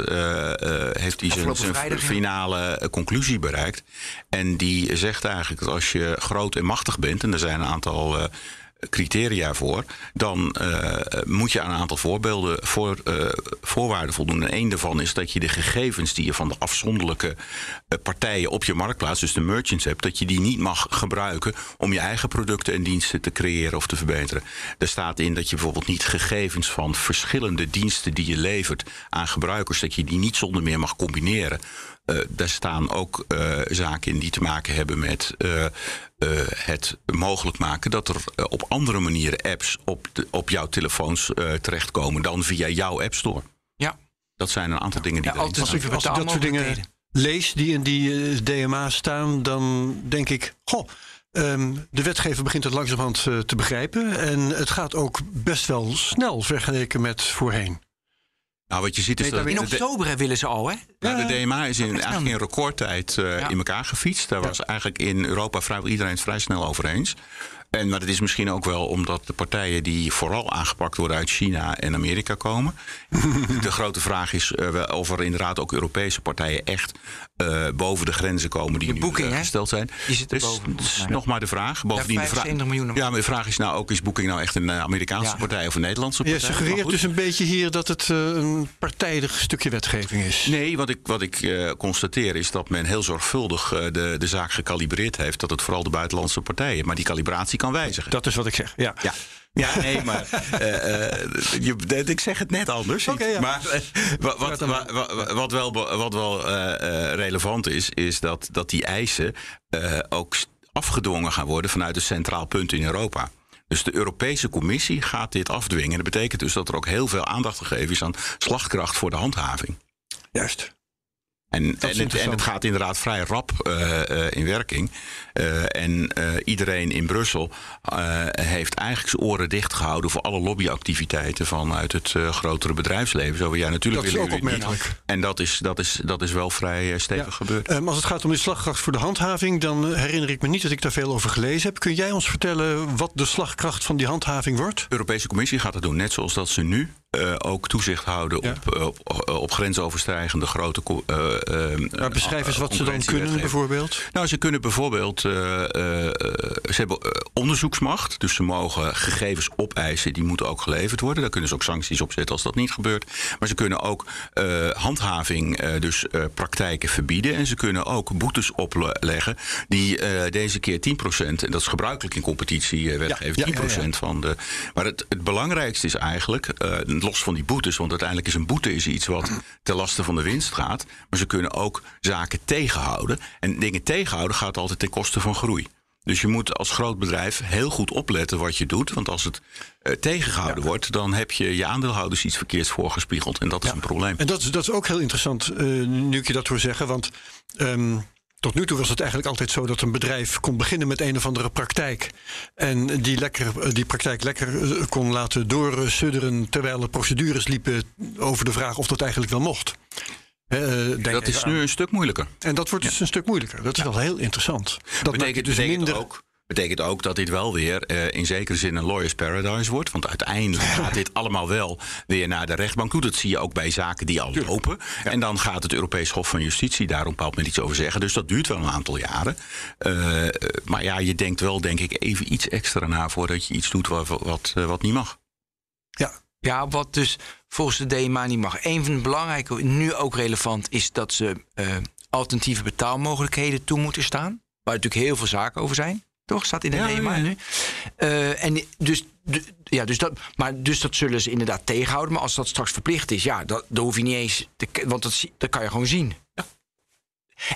heeft die zijn, zijn finale conclusie bereikt. En die zegt eigenlijk dat als je groot en machtig bent, en er zijn een aantal criteria voor, dan uh, moet je aan een aantal voorbeelden, voor, uh, voorwaarden voldoen. En één daarvan is dat je de gegevens die je van de afzonderlijke partijen op je marktplaats, dus de merchants hebt, dat je die niet mag gebruiken om je eigen producten en diensten te creëren of te verbeteren. Er staat in dat je bijvoorbeeld niet gegevens van verschillende diensten die je levert aan gebruikers, dat je die niet zonder meer mag combineren. Uh, daar staan ook uh, zaken in die te maken hebben met uh, het mogelijk maken dat er op andere manieren apps op, de, op jouw telefoons terechtkomen dan via jouw App Store. Ja. Dat zijn een aantal dingen die ja, als, ik, als ik dat soort dingen lees die in die DMA staan, dan denk ik, goh. Um, de wetgever begint het langzamerhand te begrijpen. En het gaat ook best wel snel vergeleken met voorheen. Nou, wat je ziet is dat... In oktober willen ze al, hè? Nou, de DMA is in, eigenlijk in recordtijd uh, ja. in elkaar gefietst. Daar was eigenlijk in Europa vrijwel iedereen het vrij snel over eens. En, maar dat is misschien ook wel omdat de partijen die vooral aangepakt worden uit China en Amerika komen. de grote vraag is uh, of er inderdaad ook Europese partijen echt uh, boven de grenzen komen die de boeking, nu uh, gesteld zijn. Die zit er dus, boven, dus nog maar de vraag. Bovendien ja, 25 miljoen. Ja, maar de vraag is nou ook, is Booking nou echt een Amerikaanse ja. partij of een Nederlandse partij? Je suggereert dus een beetje hier dat het uh, een partijdig stukje wetgeving is. Nee, wat ik, wat ik uh, constateer is dat men heel zorgvuldig uh, de, de zaak gekalibreerd heeft. Dat het vooral de buitenlandse partijen, maar die calibratie kan wijzigen. Dat is wat ik zeg, ja. ja. Ja, nee, maar uh, je, ik zeg het net anders. Okay, ja. Maar uh, wat, wat, wat, wat, wel, wat wel uh, relevant is, is dat, dat die eisen ook afgedwongen gaan worden vanuit een centraal punt in Europa. Dus de Europese Commissie gaat dit afdwingen. Dat betekent dus dat er ook heel veel aandacht gegeven is aan slagkracht voor de handhaving. Juist. En, en, het, en, het, gaat inderdaad vrij rap uh, uh, in werking. Uh, en iedereen in Brussel heeft eigenlijk zijn oren dicht gehouden voor alle lobbyactiviteiten vanuit het grotere bedrijfsleven. Zo ja, natuurlijk dat is ook opmerkelijk. En dat is, dat, is, dat is wel vrij stevig ja. gebeurd. Um, als het gaat om de slagkracht voor de handhaving, dan herinner ik me niet dat ik daar veel over gelezen heb. Kun jij ons vertellen wat de slagkracht van die handhaving wordt? De Europese Commissie gaat het doen, net zoals dat ze nu eh, ook toezicht houden Ja. op, eh, op, op grensoverstijgende grote. eh, eh, Maar beschrijf eens wat ze dan kunnen, bijvoorbeeld. Nou, ze kunnen bijvoorbeeld. eh, eh, eh, ze hebben eh, onderzoeksmacht. Dus ze mogen gegevens opeisen. Die moeten ook geleverd worden. Daar kunnen ze ook sancties op zetten als dat niet gebeurt. Maar ze kunnen ook eh, handhaving, eh, dus eh, praktijken verbieden. En ze kunnen ook boetes opleggen. Die eh, deze keer 10%. En dat is gebruikelijk in competitie. eh, wetgeving, ja, ja, 10% van de. Maar het, het belangrijkste is eigenlijk. Los van die boetes. Want uiteindelijk is een boete is iets wat ten laste van de winst gaat. Maar ze kunnen ook zaken tegenhouden. En dingen tegenhouden gaat altijd ten koste van groei. Dus je moet als groot bedrijf heel goed opletten wat je doet. Want als het eh, tegengehouden wordt, dan heb je je aandeelhouders iets verkeerds voorgespiegeld. En dat is een probleem. En dat, is- dat is ook heel interessant, eh, nu ik je dat hoor zeggen. Want ehm, tot nu toe was het eigenlijk altijd zo dat een bedrijf kon beginnen met een of andere praktijk. En die, lekker, eh, die praktijk lekker eh, kon laten doorsudderen terwijl er procedures liepen over de vraag of dat eigenlijk wel mocht. Eh, Dat is aan- nu een stuk moeilijker. En dat wordt dus een stuk moeilijker. Dat is wel heel interessant. Dat maakt betekent, het dus betekent minder. ook, betekent ook dat dit wel weer eh, in zekere zin een lawyer's paradise wordt. Want uiteindelijk gaat dit allemaal wel weer naar de rechtbank toe. Dat zie je ook bij zaken die al lopen. En dan gaat het Europees Hof van Justitie daar op een bepaald moment iets over zeggen. Dus dat duurt wel een aantal jaren. Eh, maar ja, je denkt wel, denk ik, even iets extra na voordat je iets doet wat, wat, eh, wat niet mag. Ja, Ja, wat dus volgens de DMA niet mag. Een van de belangrijke, nu ook relevant, is dat ze eh, alternatieve betaalmogelijkheden toe moeten staan. Waar natuurlijk heel veel zaken over zijn. Toch? Staat in de Ja, ja. nu. Eh, en dus, ja, dus, dat, maar dus dat zullen ze inderdaad tegenhouden. Maar als dat straks verplicht is, ja, dat, dan hoef je niet eens. Te, want dat, dat kan je gewoon zien.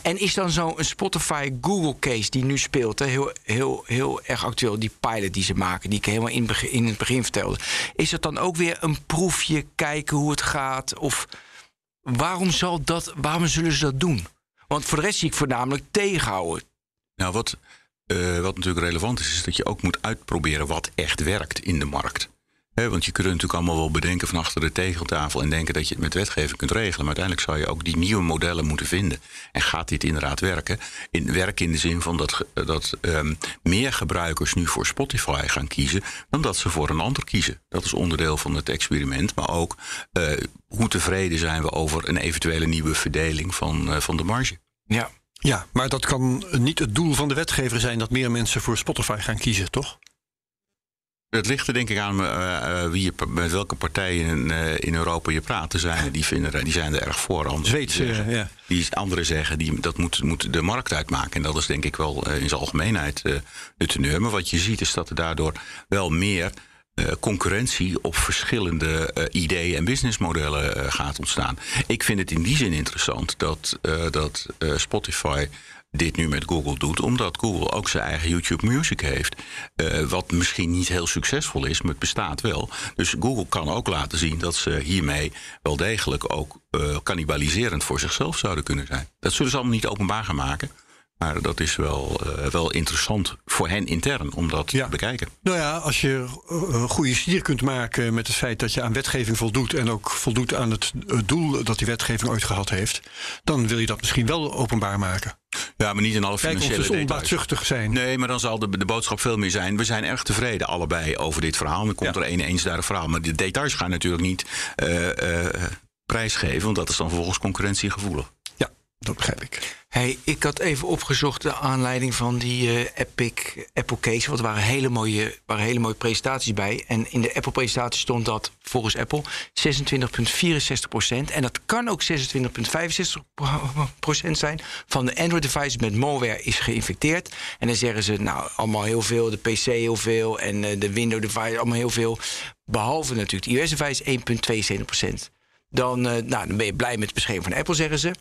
En is dan zo'n Spotify Google case die nu speelt, hè, heel, heel, heel erg actueel, die pilot die ze maken, die ik helemaal in, het begin- in het begin vertelde. Is dat dan ook weer een proefje kijken hoe het gaat? Of waarom, zal dat, waarom zullen ze dat doen? Want voor de rest zie ik voornamelijk tegenhouden. Nou, wat, eh, wat natuurlijk relevant is, is dat je ook moet uitproberen wat echt werkt in de markt. Want je kunt natuurlijk allemaal wel bedenken van achter de tegeltafel en denken dat je het met wetgeving kunt regelen. Maar uiteindelijk zou je ook die nieuwe modellen moeten vinden. En gaat dit inderdaad werken? In, werken in de zin van dat, ge- dat ehm, meer gebruikers nu voor Spotify gaan kiezen dan dat ze voor een ander kiezen. Dat is onderdeel van het experiment. Maar ook eh, hoe tevreden zijn we over een eventuele nieuwe verdeling van, eh, van de marge. Ja. Ja, maar dat kan niet het doel van de wetgever zijn dat meer mensen voor Spotify gaan kiezen, toch? Het ligt er denk ik aan eh, eh, wie je, met welke partijen in, eh, in Europa je praat. Er zijn, die, vinden, die zijn er erg voor. Anderen Zweedse, zeggen, ja. die anderen zeggen die, dat moet, moet de markt uitmaken. En dat is denk ik wel in zijn algemeenheid de teneur. Maar wat je ziet is dat er daardoor wel meer concurrentie op verschillende eh, ideeën en businessmodellen eh, gaat ontstaan. Ik vind het in die zin interessant dat, eh, dat eh, Spotify dit nu met Google doet, omdat Google ook zijn eigen YouTube Music heeft. Eh, wat misschien niet heel succesvol is, maar het bestaat wel. Dus Google kan ook laten zien dat ze hiermee wel degelijk ook eh cannibaliserend voor zichzelf zouden kunnen zijn. Dat zullen ze allemaal niet openbaar gaan maken. Maar dat is wel, eh, wel interessant voor hen intern om dat Ja. te bekijken. Nou ja, als je eh, een goede stier kunt maken met het feit dat je aan wetgeving voldoet en ook voldoet aan het eh, doel dat die wetgeving ooit gehad heeft, dan wil je dat misschien wel openbaar maken. Ja, maar niet in alle Kijk, ons financiële dus onbaatzuchtig zijn. Nee, maar dan zal de, de boodschap veel meer zijn. We zijn erg tevreden allebei over dit verhaal. Dan komt Ja. er een eensduidig verhaal. Maar de details gaan natuurlijk niet eh, eh, prijsgeven. Want dat is dan vervolgens concurrentiegevoelig. Dat begrijp ik. Hey, ik had even opgezocht de aanleiding van die eh, Epic Apple case. Want er waren hele, mooie, waren hele mooie presentaties bij. En in de Apple presentatie stond dat volgens Apple 26,64 procent. En dat kan ook 26,65 procent zijn van de Android devices met malware is geïnfecteerd. En dan zeggen ze nou allemaal heel veel, de PC heel veel en eh, de Windows device allemaal heel veel. Behalve natuurlijk de iOS device 1,72 procent. Dan, eh, nou, dan ben je blij met het bescherming van Apple, zeggen ze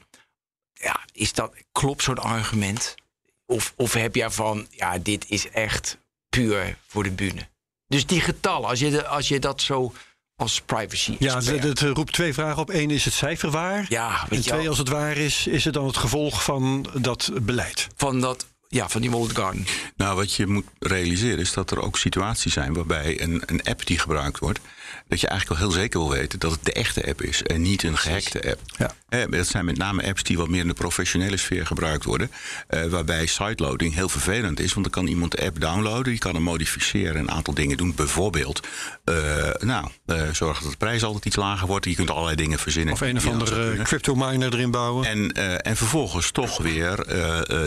ja, is dat, klopt zo'n argument? Of, of heb je van, ja, dit is echt puur voor de bühne? Dus die getallen, als je, de, als je dat zo als privacy. Ja, dat roept twee vragen op. Eén, is het cijfer waar? ja, En weet je twee, als het waar is, is het dan het gevolg van dat beleid? van dat, ja, van die Walled Garden. Nou, wat je moet realiseren is dat er ook situaties zijn waarbij een, een app die gebruikt wordt, dat je eigenlijk wel heel zeker wil weten dat het de echte app is en niet een gehackte app. Ja. Eh, dat zijn met name apps die wat meer in de professionele sfeer gebruikt worden. Eh, waarbij sideloading heel vervelend is. Want dan kan iemand de app downloaden, die kan hem modificeren, een aantal dingen doen. Bijvoorbeeld, uh, nou, uh, zorgen dat de prijs altijd iets lager wordt. Je kunt allerlei dingen verzinnen. Of een of andere crypto miner erin bouwen. En, en vervolgens toch weer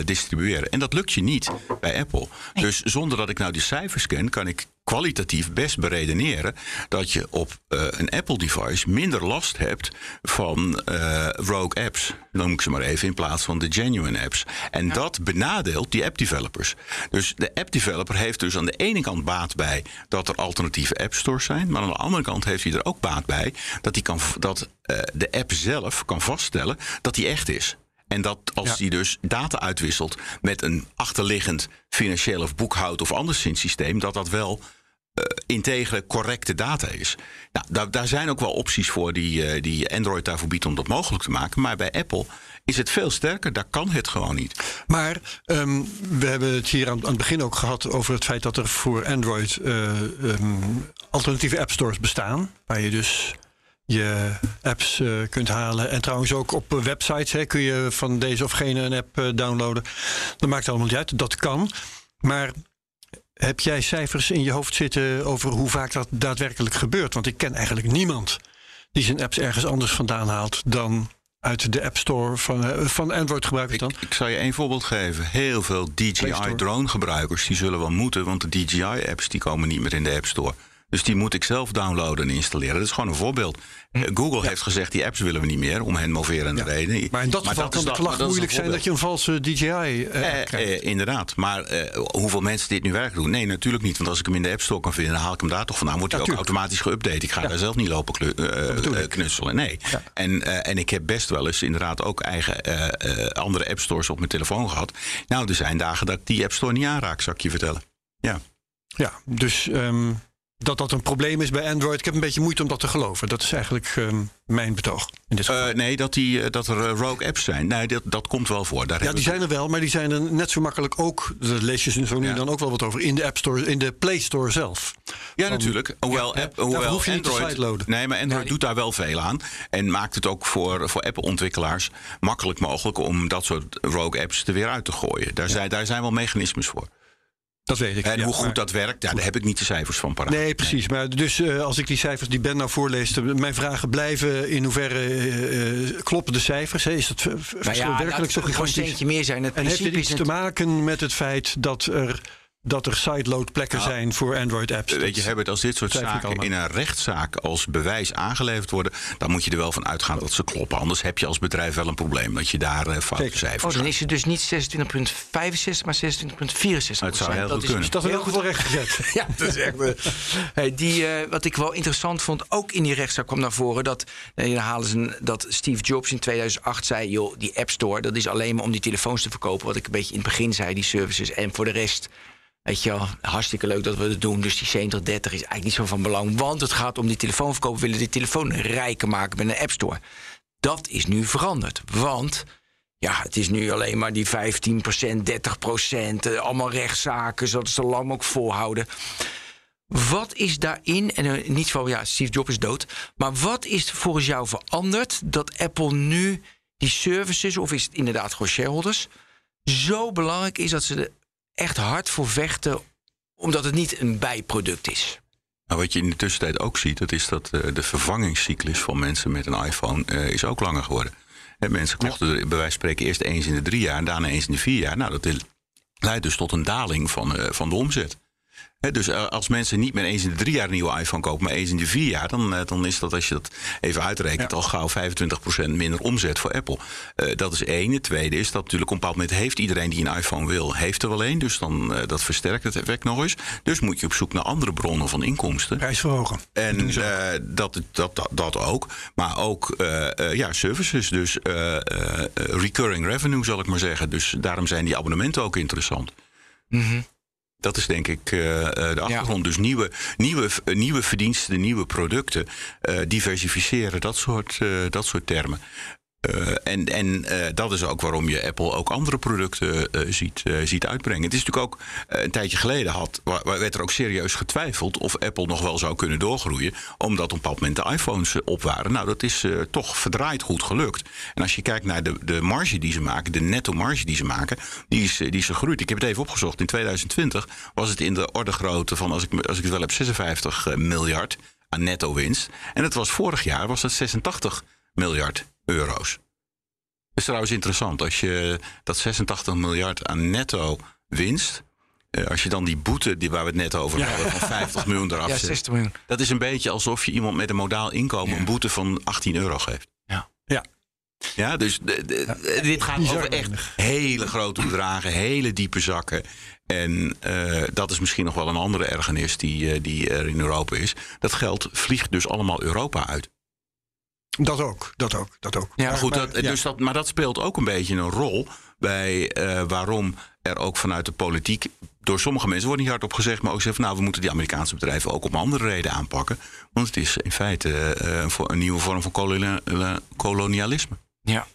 distribueren. En dat lukt je niet bij Apple. Dus zonder dat ik nou die cijfers ken, kan ik kwalitatief best beredeneren dat je op uh, een Apple-device minder last hebt van uh, rogue apps. Dan moet ik ze maar even in plaats van de genuine apps. En ja. dat benadeelt die app-developers. Dus de app-developer heeft dus aan de ene kant baat bij dat er alternatieve app-stores zijn, maar aan de andere kant heeft hij er ook baat bij dat, hij kan, dat uh, de app zelf kan vaststellen dat die echt is. En dat als ja. die dus data uitwisselt met een achterliggend financieel of boekhoud of anderszins systeem, dat dat wel uh, integere, correcte data is. Nou, daar, daar, zijn ook wel opties voor die, uh, die Android daarvoor biedt om dat mogelijk te maken. Maar bij Apple is het veel sterker. Daar kan het gewoon niet. Maar um, we hebben het hier aan, aan, het begin ook gehad over het feit dat er voor Android uh, um, alternatieve app stores bestaan. Waar je dus je apps uh, kunt halen. En trouwens ook op websites hè, kun je van deze of gene een app uh, downloaden. Dat maakt allemaal niet uit. Dat kan. Maar heb jij cijfers in je hoofd zitten over hoe vaak dat daadwerkelijk gebeurt? Want ik ken eigenlijk niemand die zijn apps ergens anders vandaan haalt dan uit de App Store van, uh, van Android gebruikers dan? Ik, ik, zal je één voorbeeld geven. Heel veel DJI drone gebruikers die zullen wel moeten, want de DJI apps die komen niet meer in de App Store. Dus die moet ik zelf downloaden en installeren. Dat is gewoon een voorbeeld. Hm. Google ja. heeft gezegd, die apps willen we niet meer, om hen moverende ja. redenen. Maar in dat maar geval dat kan het moeilijk zijn dat je een valse DJI uh, eh, eh, Inderdaad. Maar hoeveel mensen dit nu werk doen? Nee, natuurlijk niet. Want als ik hem in de App Store kan vinden, dan haal ik hem daar toch vandaan. Wordt hij ook automatisch geüpdate. Ik ga daar zelf niet lopen knutselen. Nee. En, en ik heb best wel eens inderdaad ook eigen andere App Stores op mijn telefoon gehad. Nou, er zijn dagen dat ik die App Store niet aanraak, zou ik je vertellen. Ja. Ja, dus... Um dat dat een probleem is bij Android. Ik heb een beetje moeite om dat te geloven. Dat is eigenlijk uh, mijn betoog. In dit uh, nee, dat, die, uh, dat er rogue apps zijn. Nee, dat, dat komt wel voor. Daar ja, die zijn er wel, maar die zijn er net zo makkelijk ook. Daar lees je zo nu ja. dan ook wel wat over. In de App Store, in de Play Store zelf. Ja, Van, natuurlijk. Hoewel, ja, app, hoewel hoef je Android. Niet nee, maar Android doet daar wel veel aan. En maakt het ook voor, voor Apple-ontwikkelaars makkelijk mogelijk om dat soort rogue apps er weer uit te gooien. Daar, zijn, daar zijn wel mechanismes voor. Dat weet ik. En ja, hoe goed dat werkt, ja, daar heb ik niet de cijfers van paraat. Nee, precies. Nee. Maar dus uh, als ik die cijfers die Ben nou voorleest, mijn vragen blijven in hoeverre uh, kloppen de cijfers? Hè? Is het verschil ja, werkelijk zo gigantisch? meer zijn. Het en heeft dit iets het... te maken met het feit dat er dat er sideload plekken nou, zijn voor Android-apps. Weet je, Herbert, als dit soort zaken in een rechtszaak als bewijs aangeleverd worden, dan moet je er wel van uitgaan dat ze kloppen. Anders heb je als bedrijf wel een probleem dat je daar uh, foute cijfers oh, dan is het dus niet 26,65, maar 26,64. Het zou heel dat goed kunnen. Is dat heel goed recht gezet? ja, dat is echt. Uh, hey, die, uh, wat ik wel interessant vond, ook in die rechtszaak kwam naar voren dat, uh, halen ze, dat Steve Jobs in 2008 zei: joh, die App Store, dat is alleen maar om die telefoons te verkopen. Wat ik een beetje in het begin zei, die services. En voor de rest Weet je wel, hartstikke leuk dat we het doen. Dus die 70-30 is eigenlijk niet zo van belang. Want het gaat om die telefoonverkoop. We willen die telefoon rijker maken met een App Store. Dat is nu veranderd. Want ja, het is nu alleen maar die 15%, 30%. Allemaal rechtszaken, zodat ze lang ook volhouden. Wat is daarin, en uh, niet van ja, Steve Jobs is dood. Maar wat is volgens jou veranderd dat Apple nu die services, of is het inderdaad gewoon shareholders, zo belangrijk is dat ze de echt hard voor vechten, omdat het niet een bijproduct is. Nou, wat je in de tussentijd ook ziet, dat is dat uh, de vervangingscyclus van mensen met een iPhone uh, is ook langer geworden. En mensen kochten er bij wijze van spreken eerst eens in de drie jaar en daarna eens in de vier jaar. Nou, dat leidt dus tot een daling van, uh, van de omzet. He, dus als mensen niet meer eens in de drie jaar een nieuwe iPhone kopen, maar eens in de vier jaar, dan, dan is dat, als je dat even uitrekent, ja. al gauw 25% minder omzet voor Apple. Uh, dat is één. Het tweede is dat natuurlijk op een bepaald moment heeft iedereen die een iPhone wil, heeft er wel één. Dus dan, uh, dat versterkt het effect nog eens. Dus moet je op zoek naar andere bronnen van inkomsten. Prijs verhogen. En uh, dat, dat, dat, dat, ook. Maar ook ja, services. Dus recurring revenue, zal ik maar zeggen. Dus daarom zijn die abonnementen ook interessant. Mm -hmm. Dat is denk ik uh, de achtergrond. Ja. Dus nieuwe, nieuwe, nieuwe verdiensten, nieuwe producten, uh, diversificeren, dat soort, uh, dat soort termen. Uh, en en uh, dat is ook waarom je Apple ook andere producten uh, ziet, ziet uitbrengen. Het is natuurlijk ook een tijdje geleden had, werd er ook serieus getwijfeld of Apple nog wel zou kunnen doorgroeien, omdat op een bepaald moment de iPhones op waren. Nou, dat is toch verdraaid goed gelukt. En als je kijkt naar de, de marge die ze maken, de netto marge die ze maken, die is, die is gegroeid. Ik heb het even opgezocht. In 2020 was het in de orde grootte van, als ik, als ik het wel heb, 56 miljard aan netto winst. En het was vorig jaar was het 86 miljard euro's. Dat is trouwens interessant. Als je dat 86 miljard aan netto winst. Eh, als je dan die boete die waar we het net over hadden, van 50 miljoen eraf ja, 60 miljoen. Dat is een beetje alsof je iemand met een modaal inkomen een boete van 18 euro geeft. Ja. Ja. Ja, dus de, de, dit gaat over echt hele grote bedragen, hele diepe zakken. En uh, dat is misschien nog wel een andere ergernis die, uh, die er in Europa is. Dat geld vliegt dus allemaal Europa uit. Dat ook, dat ook, dat ook. Ja, maar, goed, dat, Dus dat, maar dat speelt ook een beetje een rol bij uh, waarom er ook vanuit de politiek door sommige mensen wordt niet hardop gezegd, maar ook gezegd van nou, we moeten die Amerikaanse bedrijven ook om andere reden aanpakken. Want het is in feite uh, een nieuwe vorm van kolonialisme. Ja.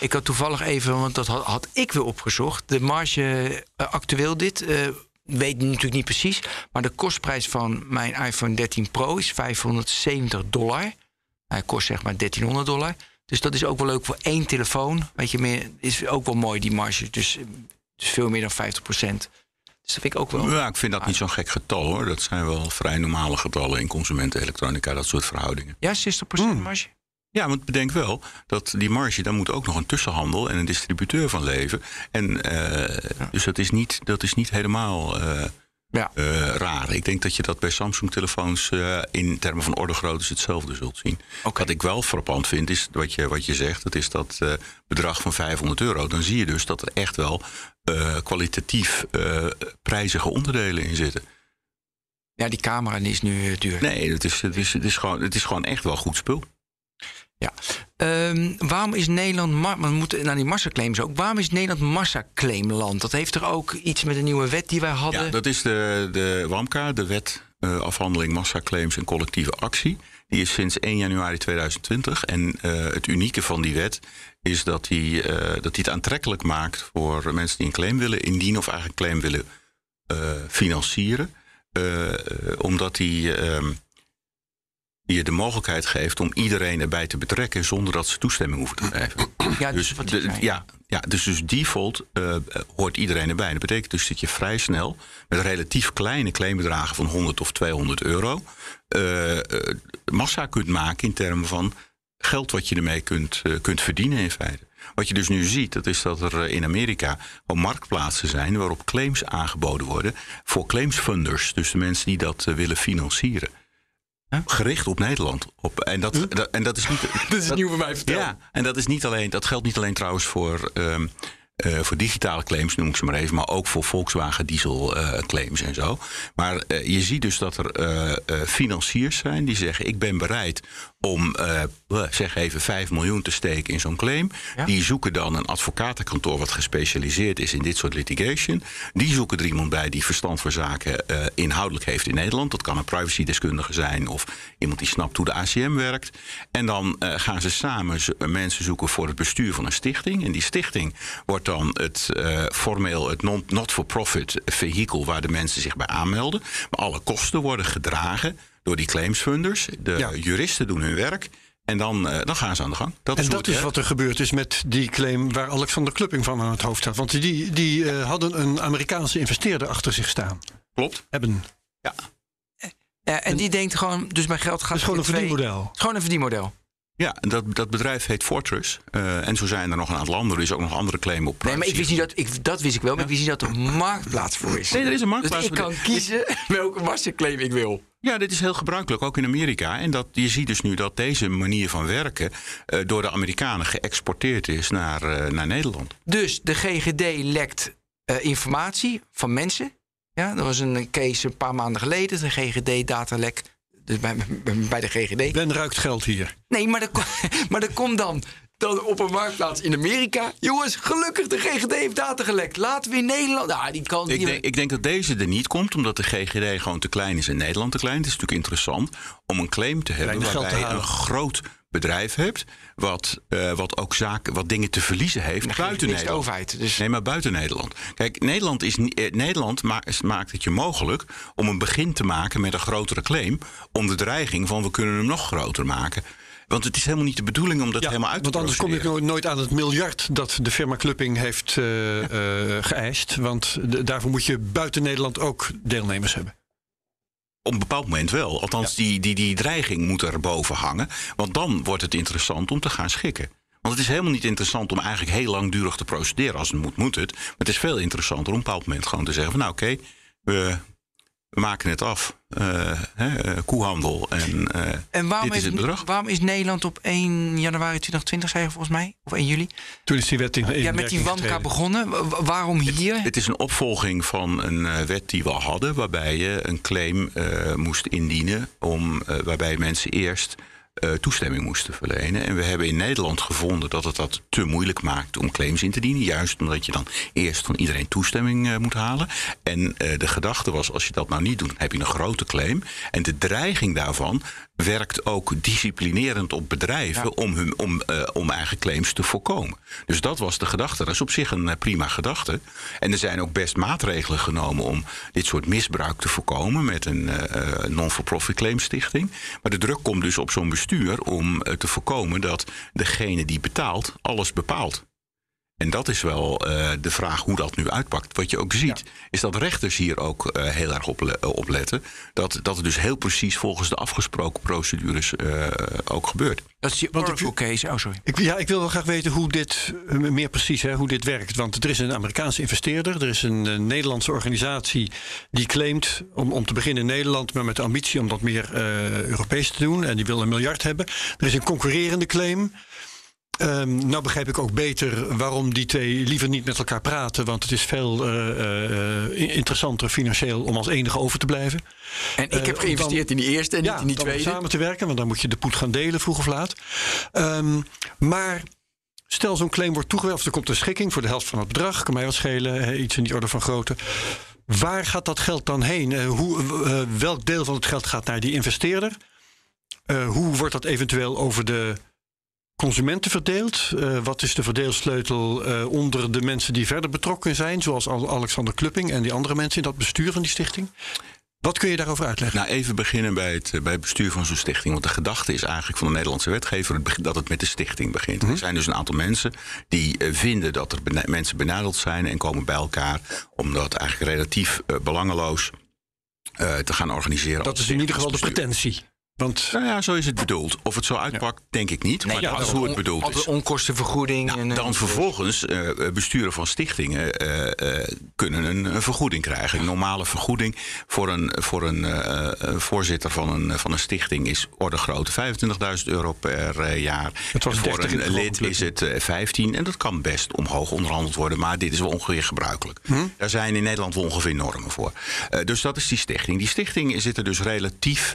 Ik had toevallig even, want dat had, had ik weer opgezocht. De marge uh, actueel dit. Uh, weet natuurlijk niet precies. Maar de kostprijs van mijn iPhone 13 Pro is 570 dollar. Hij kost zeg maar 1300 dollar. Dus dat is ook wel leuk voor één telefoon. Weet je, meer, is ook wel mooi die marge. Dus, dus veel meer dan 50 procent. Dus dat vind ik ook wel. Ja, ik vind dat niet zo'n gek getal hoor. Dat zijn wel vrij normale getallen in consumentenelektronica, dat soort verhoudingen. Ja, 60 procent marge. Ja, want bedenk wel dat die marge, daar moet ook nog een tussenhandel en een distributeur van leven. En uh, ja. dus dat is niet, dat is niet helemaal uh, ja. uh, raar. Ik denk dat je dat bij Samsung-telefoons in termen van orde grootte hetzelfde zult zien. Okay. Wat ik wel frappant vind, is wat je, wat je zegt, dat is dat bedrag van 500 euro. Dan zie je dus dat er echt wel kwalitatief prijzige onderdelen in zitten. Ja, die camera die is nu duur. Nee, het is, het, is, het, is gewoon, het is gewoon echt wel goed spul. Ja. Um, waarom is Nederland, we moeten naar die massaclaims ook, waarom is Nederland massaclaimland? Dat heeft er ook iets met een nieuwe wet die wij hadden? Ja, dat is de, de WAMKA, de wet uh, afhandeling massaclaims en collectieve actie. Die is sinds 1 januari 2020. En uh, het unieke van die wet is dat die, uh, dat die het aantrekkelijk maakt voor mensen die een claim willen indienen of eigenlijk een claim willen financieren. omdat die ehm, je de mogelijkheid geeft om iedereen erbij te betrekken zonder dat ze toestemming hoeven te geven. Ja, dus, dus ja, ja, dus, dus default uh, hoort iedereen erbij. Dat betekent dus dat je vrij snel met relatief kleine claimbedragen van 100 of 200 euro uh, massa kunt maken in termen van geld wat je ermee kunt, kunt verdienen in feite. Wat je dus nu ziet, dat is dat er in Amerika al marktplaatsen zijn waarop claims aangeboden worden voor claimsfunders. Dus de mensen die dat willen financieren. Gericht op Nederland. Op, en, dat, dat, en dat is niet. Dit is nieuw voor mij verteld. Ja, en dat is niet alleen. Dat geldt niet alleen trouwens voor. Um, uh, voor digitale claims noem ik ze maar even, maar ook voor Volkswagen diesel uh, claims en zo. Maar uh, je ziet dus dat er financiers zijn die zeggen: Ik ben bereid om zeg even 5 miljoen te steken in zo'n claim. Ja? Die zoeken dan een advocatenkantoor wat gespecialiseerd is in dit soort litigation. Die zoeken er iemand bij die verstand voor zaken inhoudelijk heeft in Nederland. Dat kan een privacydeskundige zijn of iemand die snapt hoe de ACM werkt. En dan gaan ze samen mensen zoeken voor het bestuur van een stichting. En die stichting wordt dan het formeel het not-for-profit vehikel waar de mensen zich bij aanmelden. Maar alle kosten worden gedragen door die claimsfunders. De ja. juristen doen hun werk. En dan, uh, dan gaan ze aan de gang. Dat en is dat is wat er gebeurd is met die claim waar Alexander Klupping van aan het hoofd staat. Want die, die uh, hadden een Amerikaanse investeerder achter zich staan. Klopt. Hebben. Ja. Ja, en, en die denkt gewoon, dus mijn geld gaat. Het is gewoon een verdienmodel. Het is gewoon een verdienmodel. Ja, dat, dat bedrijf heet Fortress. Uh, en zo zijn er nog een aantal andere. Er is ook nog andere claim op. Nee, maar ik wist niet dat, ik, dat wist ik wel, maar ik wist niet dat er een marktplaats voor is. Nee, er is een marktplaats dus ik kan kiezen welke massaclaim ik wil. Ja, dit is heel gebruikelijk, ook in Amerika. En dat, je ziet dus nu dat deze manier van werken uh, door de Amerikanen geëxporteerd is naar, uh, naar Nederland. Dus de GGD lekt informatie van mensen. Ja, er was een case een paar maanden geleden, de GGD-datalek dus bij, bij de GGD. Ben ruikt geld hier. Nee, maar er, maar komt dan, dan op een marktplaats in Amerika. Jongens, gelukkig, de GGD heeft data gelekt. Laten we in Nederland. Nou, die kan ik, denk, ik denk dat deze er niet komt, omdat de GGD gewoon te klein is en Nederland te klein. Het is natuurlijk interessant om een claim te hebben waarbij een groot bedrijf hebt, wat, uh, wat ook zaken, wat dingen te verliezen heeft buiten Nederland. De overheid, dus... Nee, maar buiten Nederland. Kijk, Nederland, is, eh, Nederland maakt het je mogelijk om een begin te maken met een grotere claim. Om de dreiging van we kunnen hem nog groter maken. Want het is helemaal niet de bedoeling om dat helemaal uit te Want anders kom je nooit aan het miljard dat de firma Clupping heeft uh, geëist. Want daarvoor moet je buiten Nederland ook deelnemers hebben. Op een bepaald moment wel. Althans, die, die, die dreiging moet er boven hangen. Want dan wordt het interessant om te gaan schikken. Want het is helemaal niet interessant om eigenlijk heel langdurig te procederen. Als het moet, moet het. Maar het is veel interessanter om op een bepaald moment gewoon te zeggen: van nou oké, we we maken het af. Uh, hè, koehandel. En, uh, en waarom, dit is het bedrag. waarom is Nederland op 1 januari 2020, zei je volgens mij? Of 1 juli? Toen is die wet in, in Ja, met die WAMKA begonnen. waarom hier? Het, het, is een opvolging van een wet die we al hadden... waarbij je een claim moest indienen... Om, waarbij mensen eerst uh, toestemming moesten verlenen. En we hebben in Nederland gevonden dat het dat te moeilijk maakt om claims in te dienen. Juist omdat je dan eerst van iedereen toestemming uh, moet halen. En uh, de gedachte was, als je dat nou niet doet, heb je een grote claim. En de dreiging daarvan werkt ook disciplinerend op bedrijven ja. om, hun, om, om eigen claims te voorkomen. Dus dat was de gedachte. Dat is op zich een prima gedachte. En er zijn ook best maatregelen genomen om dit soort misbruik te voorkomen met een non-for-profit claimstichting. Maar de druk komt dus op zo'n bestuur om eh, te voorkomen dat degene die betaalt alles bepaalt. En dat is wel uh, de vraag hoe dat nu uitpakt. Wat je ook ziet, ja. is dat rechters hier ook uh, heel erg op, uh, op, letten. Dat, dat het dus heel precies volgens de afgesproken procedures ook gebeurt. Dat is die Oracle case. Oh, sorry. Ik, ja, ik wil wel graag weten hoe dit, meer precies, hè, hoe dit werkt. Want er is een Amerikaanse investeerder. Er is een Nederlandse organisatie die claimt, om, om te beginnen in Nederland... maar met de ambitie om dat meer Europees te doen. En die wil een miljard hebben. Er is een concurrerende claim... Um, nou begrijp ik ook beter waarom die twee liever niet met elkaar praten. Want het is veel uh, uh, interessanter financieel om als enige over te blijven. En ik heb geïnvesteerd in die eerste en ja, niet in die tweede. Om samen te werken, want dan moet je de poet gaan delen vroeg of laat. Um, maar stel zo'n claim wordt toegewezen, of er komt een schikking voor de helft van het bedrag. Kan mij wat schelen, iets in die orde van grootte. Waar gaat dat geld dan heen? Hoe, welk deel van het geld gaat naar die investeerder? hoe wordt dat eventueel over de consumenten verdeeld? Uh, wat is de verdeelsleutel uh, onder de mensen die verder betrokken zijn, zoals Alexander Klupping en die andere mensen in dat bestuur van die stichting? Wat kun je daarover uitleggen? Nou, even beginnen bij het, bij het bestuur van zo'n stichting. Want de gedachte is eigenlijk van de Nederlandse wetgever dat het met de stichting begint. Mm -hmm. Er zijn dus een aantal mensen die vinden dat er bena mensen benadeld zijn en komen bij elkaar om dat eigenlijk relatief belangeloos te gaan organiseren. Dat is in ieder geval de pretentie. Want, nou ja, zo is het bedoeld. Of het zo uitpakt, ja. denk ik niet. Nee, maar ja, dat is hoe het bedoeld is. onkostenvergoeding. Nou, en, dan vervolgens, uh, besturen van stichtingen uh, uh, kunnen een, een, vergoeding krijgen. Een normale vergoeding voor een, voor een voorzitter van een, van een stichting is orde grootte 25.000 euro per jaar. Het was voor een lid is het 15. En dat kan best omhoog onderhandeld worden. Maar dit is wel ongeveer gebruikelijk. Hm? Daar zijn in Nederland wel ongeveer normen voor. dus dat is die stichting. Die stichting zit er dus relatief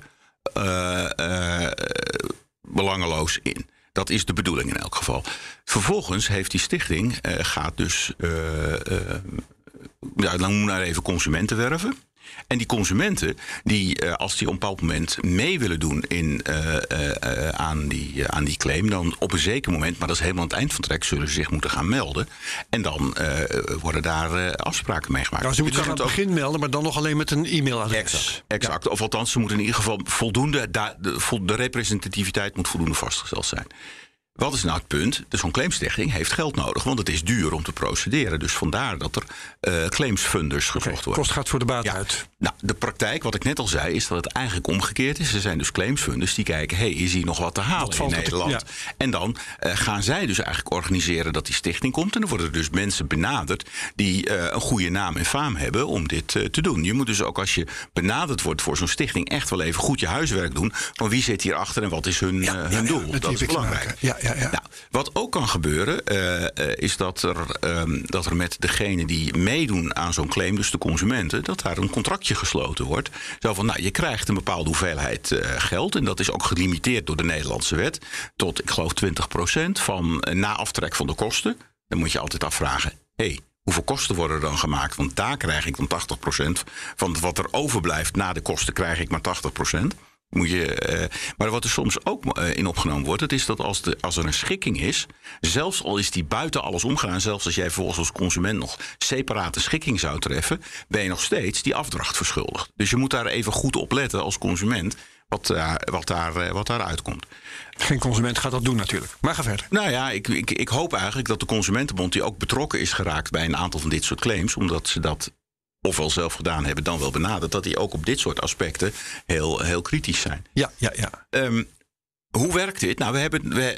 belangeloos in. Dat is de bedoeling in elk geval. Vervolgens heeft die stichting, uh, gaat dus, ja, dan moet naar even consumenten werven. En die consumenten, die, uh, als die op een bepaald moment mee willen doen in, uh, uh, aan, die, aan die claim, dan op een zeker moment, maar dat is helemaal aan het eind van het trek, zullen ze zich moeten gaan melden. En dan worden daar afspraken mee gemaakt. Nou, ze moeten zich aan het begin melden, maar dan nog alleen met een e-mailadres. Ex, exact. Ja. Of althans, ze moeten in ieder geval voldoende, de, de representativiteit moet voldoende vastgesteld zijn. Wat is nou het punt? Zo'n claimstichting heeft geld nodig, want het is duur om te procederen. Dus vandaar dat er uh, claimsfunders gezocht okay, worden. Kost gaat voor de baat ja. uit. Nou, de praktijk, wat ik net al zei, is dat het eigenlijk omgekeerd is. Er zijn dus claimsfunders die kijken, hey, is hier nog wat te halen in Nederland? Ja. En dan uh, gaan zij dus eigenlijk organiseren dat die stichting komt. En dan worden er dus mensen benaderd die uh, een goede naam en faam hebben om dit te doen. Je moet dus ook als je benaderd wordt voor zo'n stichting echt wel even goed je huiswerk doen. Van wie zit hier achter en wat is hun, ja, hun doel? dat is belangrijk. Ja, Nou, wat ook kan gebeuren, uh, is dat er, um, dat er met degene die meedoen aan zo'n claim, dus de consumenten, dat daar een contractje gesloten wordt. Zo van, nou, je krijgt een bepaalde hoeveelheid uh, geld. En dat is ook gelimiteerd door de Nederlandse wet. Tot, ik geloof, 20% van na aftrek van de kosten. Dan moet je altijd afvragen: hé, hey, hoeveel kosten worden er dan gemaakt? Want daar krijg ik dan 80% van wat er overblijft na de kosten, krijg ik maar 80%. Moet je, eh, maar wat er soms ook eh, in opgenomen wordt, het is dat als, de, als er een schikking is, zelfs al is die buiten alles omgegaan, zelfs als jij vervolgens als consument nog separate schikking zou treffen, ben je nog steeds die afdracht verschuldigd. Dus je moet daar even goed op letten als consument wat, uh, wat, daar, uh, wat daar uitkomt. Geen consument gaat dat doen natuurlijk. Maar ga verder. Nou ja, ik, ik, ik hoop eigenlijk dat de Consumentenbond, die ook betrokken is geraakt bij een aantal van dit soort claims, omdat ze dat ofwel zelf gedaan hebben, dan wel benaderd, dat die ook op dit soort aspecten heel, heel kritisch zijn. Ja, ja, ja. Um, hoe werkt dit? Nou, we hebben, we,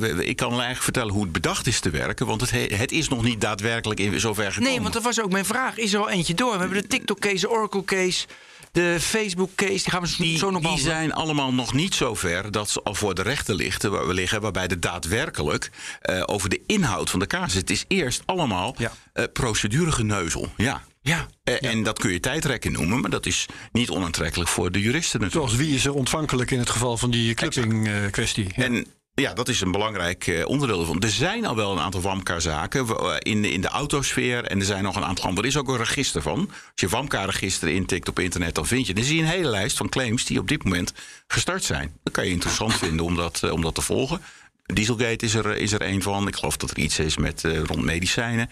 uh, we, ik kan eigenlijk vertellen hoe het bedacht is te werken. Want het, het is nog niet daadwerkelijk in zover gekomen. Nee, want dat was ook mijn vraag. Is er al eentje door? We hebben de TikTok-case, de Oracle-case. De Facebook-case, die gaan we die, zo nog Die zijn allemaal nog niet zo ver dat ze al voor de rechter liggen, waar we liggen, waarbij de daadwerkelijk uh, over de inhoud van de casus. Het is eerst allemaal ja. uh, proceduregeneuzel. Ja. Ja, uh, ja. En dat kun je tijdrekken noemen, maar dat is niet onaantrekkelijk voor de juristen natuurlijk. Zoals wie is er ontvankelijk in het geval van die clipping-kwestie? Ja. En ja, dat is een belangrijk uh, onderdeel van. Er zijn al wel een aantal WAMKA-zaken uh, in, de, in de autosfeer. En er zijn nog een aantal andere. Er is ook een register van. Als je WAMKA-register intikt op internet, dan vind je... dan zie je een hele lijst van claims die op dit moment gestart zijn. Dat kan je interessant vinden om dat, om dat te volgen. Dieselgate is er, is er een van. Ik geloof dat er iets is met uh, rond medicijnen.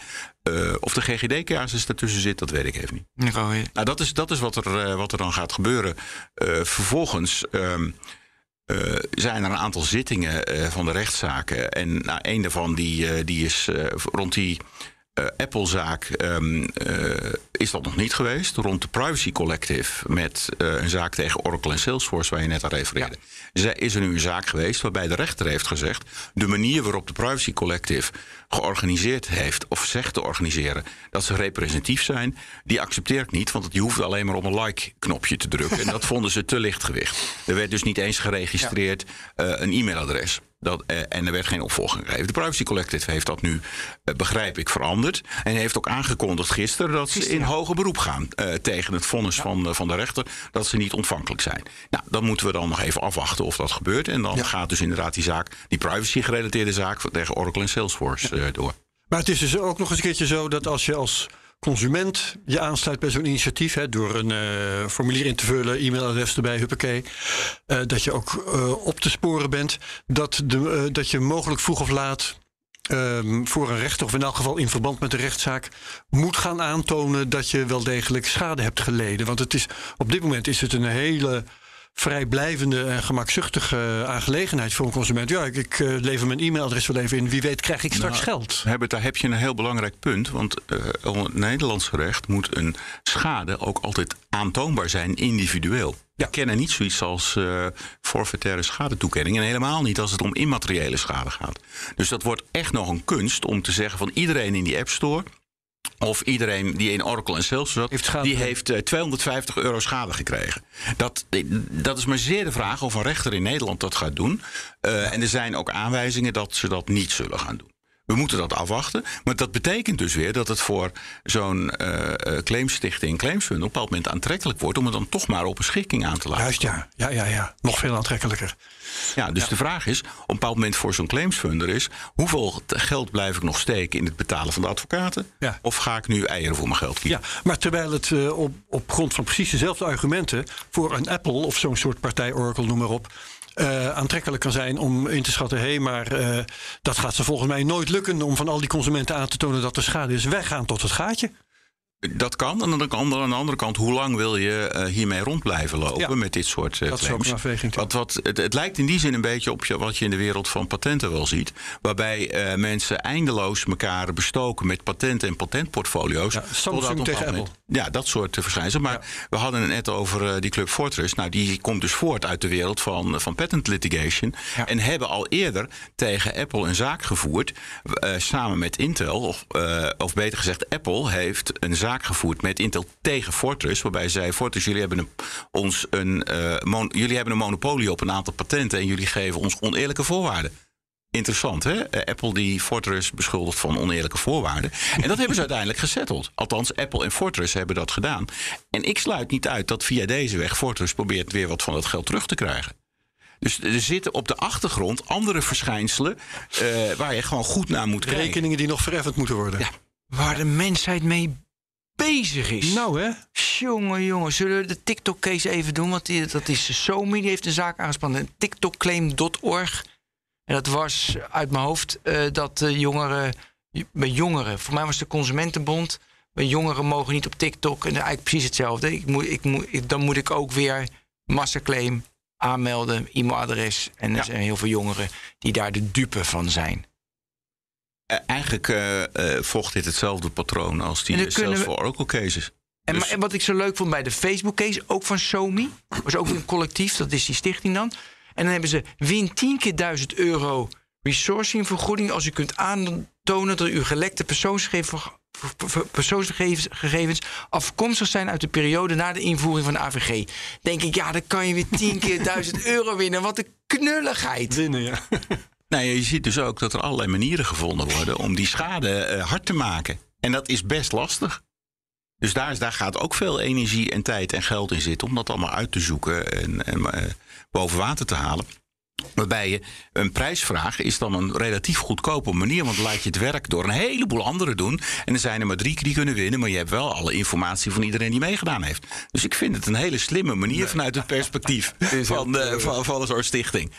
Uh, of de GGD-casus ertussen zit, dat weet ik even niet. Ja. Nou, dat is, dat is wat, er, uh, wat er dan gaat gebeuren. vervolgens. Um, uh, zijn er een aantal zittingen van de rechtszaken. En nou, een daarvan die, die is rond die Apple-zaak um, is dat nog niet geweest. Rond de Privacy Collective met een zaak tegen Oracle en Salesforce, waar je net aan refereerde. Ja. Is er nu een zaak geweest waarbij de rechter heeft gezegd: de manier waarop de Privacy Collective georganiseerd heeft of zegt te organiseren, dat ze representatief zijn, die accepteer ik niet, want je hoeft alleen maar op een like-knopje te drukken. en dat vonden ze te lichtgewicht. Er werd dus niet eens geregistreerd ja. uh, een e-mailadres. Dat, uh, en er werd geen opvolging gegeven. De Privacy Collective heeft dat nu, uh, begrijp ik, veranderd. En heeft ook aangekondigd gisteren dat ze in hoger beroep gaan uh, tegen het vonnis ja. van, van de rechter. Dat ze niet ontvankelijk zijn. Nou, dan moeten we dan nog even afwachten of dat gebeurt. En dan ja. gaat dus inderdaad die zaak, die privacy gerelateerde zaak tegen Oracle en Salesforce door. Maar het is dus ook nog eens een keertje zo dat als je als consument je aansluit bij zo'n initiatief, hè, door een uh, formulier in te vullen, e-mailadres erbij, huppakee, uh, dat je ook uh, op te sporen bent, dat, de, dat je mogelijk vroeg of laat um, voor een rechter, of in elk geval in verband met de rechtszaak, moet gaan aantonen dat je wel degelijk schade hebt geleden. Want het is, op dit moment is het een hele vrijblijvende en gemakzuchtige aangelegenheid voor een consument. Ja, ik, ik uh, lever mijn e-mailadres wel even in. Wie weet krijg ik straks nou, geld. Herbert, daar heb je een heel belangrijk punt. Want uh, het Nederlands gerecht moet een schade ook altijd aantoonbaar zijn individueel. Ja. We kennen niet zoiets als uh, forfaitaire schadetoekenning. En helemaal niet als het om immateriële schade gaat. Dus dat wordt echt nog een kunst om te zeggen van iedereen in die App Store of iedereen die in Oracle en Salesforce zat, heeft die heeft uh, 250 euro schade gekregen. Dat, dat is maar zeer de vraag of een rechter in Nederland dat gaat doen. Uh, en er zijn ook aanwijzingen dat ze dat niet zullen gaan doen. We moeten dat afwachten. Maar dat betekent dus weer dat het voor zo'n uh, claimstichting, claimsfund, op een bepaald moment aantrekkelijk wordt om het dan toch maar op een schikking aan te laten. Juist, ja. Ja, ja, ja. Nog veel aantrekkelijker. Ja, dus ja. de vraag is, op een bepaald moment voor zo'n claimsfunder is... hoeveel geld blijf ik nog steken in het betalen van de advocaten? Ja. Of ga ik nu eieren voor mijn geld kiezen? Ja, maar terwijl het uh, op, op grond van precies dezelfde argumenten... voor een Apple of zo'n soort partij, Oracle, noem maar op... Uh, aantrekkelijk kan zijn om in te schatten... hé, hey, maar uh, dat gaat ze volgens mij nooit lukken... om van al die consumenten aan te tonen dat er schade is. Wij gaan tot het gaatje. Dat kan. En aan de, andere, aan de andere kant, hoe lang wil je uh, hiermee rond blijven lopen ja, met dit soort dat claims? Is een wat, wat, het, het, lijkt in die zin een beetje op je, wat je in de wereld van patenten wel ziet. Waarbij uh, mensen eindeloos elkaar bestoken met patenten en patentportfolio's. Ja, Samsung tegen Apple. Ja, dat soort verschijnselen. Maar ja. we hadden het net over die Club Fortress. Nou, die komt dus voort uit de wereld van, van patent litigation. Ja. En hebben al eerder tegen Apple een zaak gevoerd. samen met Intel. Of, of beter gezegd, Apple heeft een zaak gevoerd met Intel tegen Fortress. Waarbij zei: Fortress, jullie hebben een, ons een, uh, jullie hebben een monopolie op een aantal patenten. En jullie geven ons oneerlijke voorwaarden. Interessant, hè? Uh, Apple die Fortress beschuldigt van oneerlijke voorwaarden. En dat hebben ze uiteindelijk gesetteld. Althans, Apple en Fortress hebben dat gedaan. En ik sluit niet uit dat via deze weg Fortress probeert weer wat van dat geld terug te krijgen. Dus er zitten op de achtergrond andere verschijnselen uh, waar je gewoon goed naar moet kijken. Rekeningen die nog vereffend moeten worden. Ja, waar de mensheid mee bezig is. Nou hè? Jongen, jongen, zullen we de TikTok-case even doen? Want die, dat is Somi, die heeft een zaak aangespannen. TikTokclaim.org. En dat was uit mijn hoofd eh, dat uh, jongeren, bij jongeren, voor mij was de Consumentenbond, bij jongeren mogen niet op TikTok. En eigenlijk precies hetzelfde. Ik moet, ik moet, dan moet ik ook weer massaclaim aanmelden, e-mailadres. En er Ja. zijn heel veel jongeren die daar de dupe van zijn. Eh, eigenlijk eh, volgt dit hetzelfde patroon als die uh, zelfs voor Oracle cases. En, Dus- en wat ik zo leuk vond bij de Facebook-case, ook van Somi, was ook een collectief, dat is die stichting dan. En dan hebben ze win 10 keer 1000 euro resourcingvergoeding als u kunt aantonen dat uw gelekte persoonsgegevens, persoonsgegevens gegevens afkomstig zijn uit de periode na de invoering van de AVG. Denk ik, ja, dan kan je weer 10 keer 1000 euro winnen. Wat een knulligheid. Winnen, ja. Nou, je ziet dus ook dat er allerlei manieren gevonden worden om die schade eh, hard te maken. En dat is best lastig. Dus daar, is- daar gaat ook veel energie en tijd en geld in zitten om dat allemaal uit te zoeken en, en eh, boven water te halen. Waarbij je een prijsvraag is dan een relatief goedkope manier. Want dan laat je het werk door een heleboel anderen doen. En er zijn er maar drie die kunnen winnen. Maar je hebt wel alle informatie van iedereen die meegedaan heeft. Dus ik vind het een hele slimme manier vanuit het perspectief van, de, van, van een soort stichting.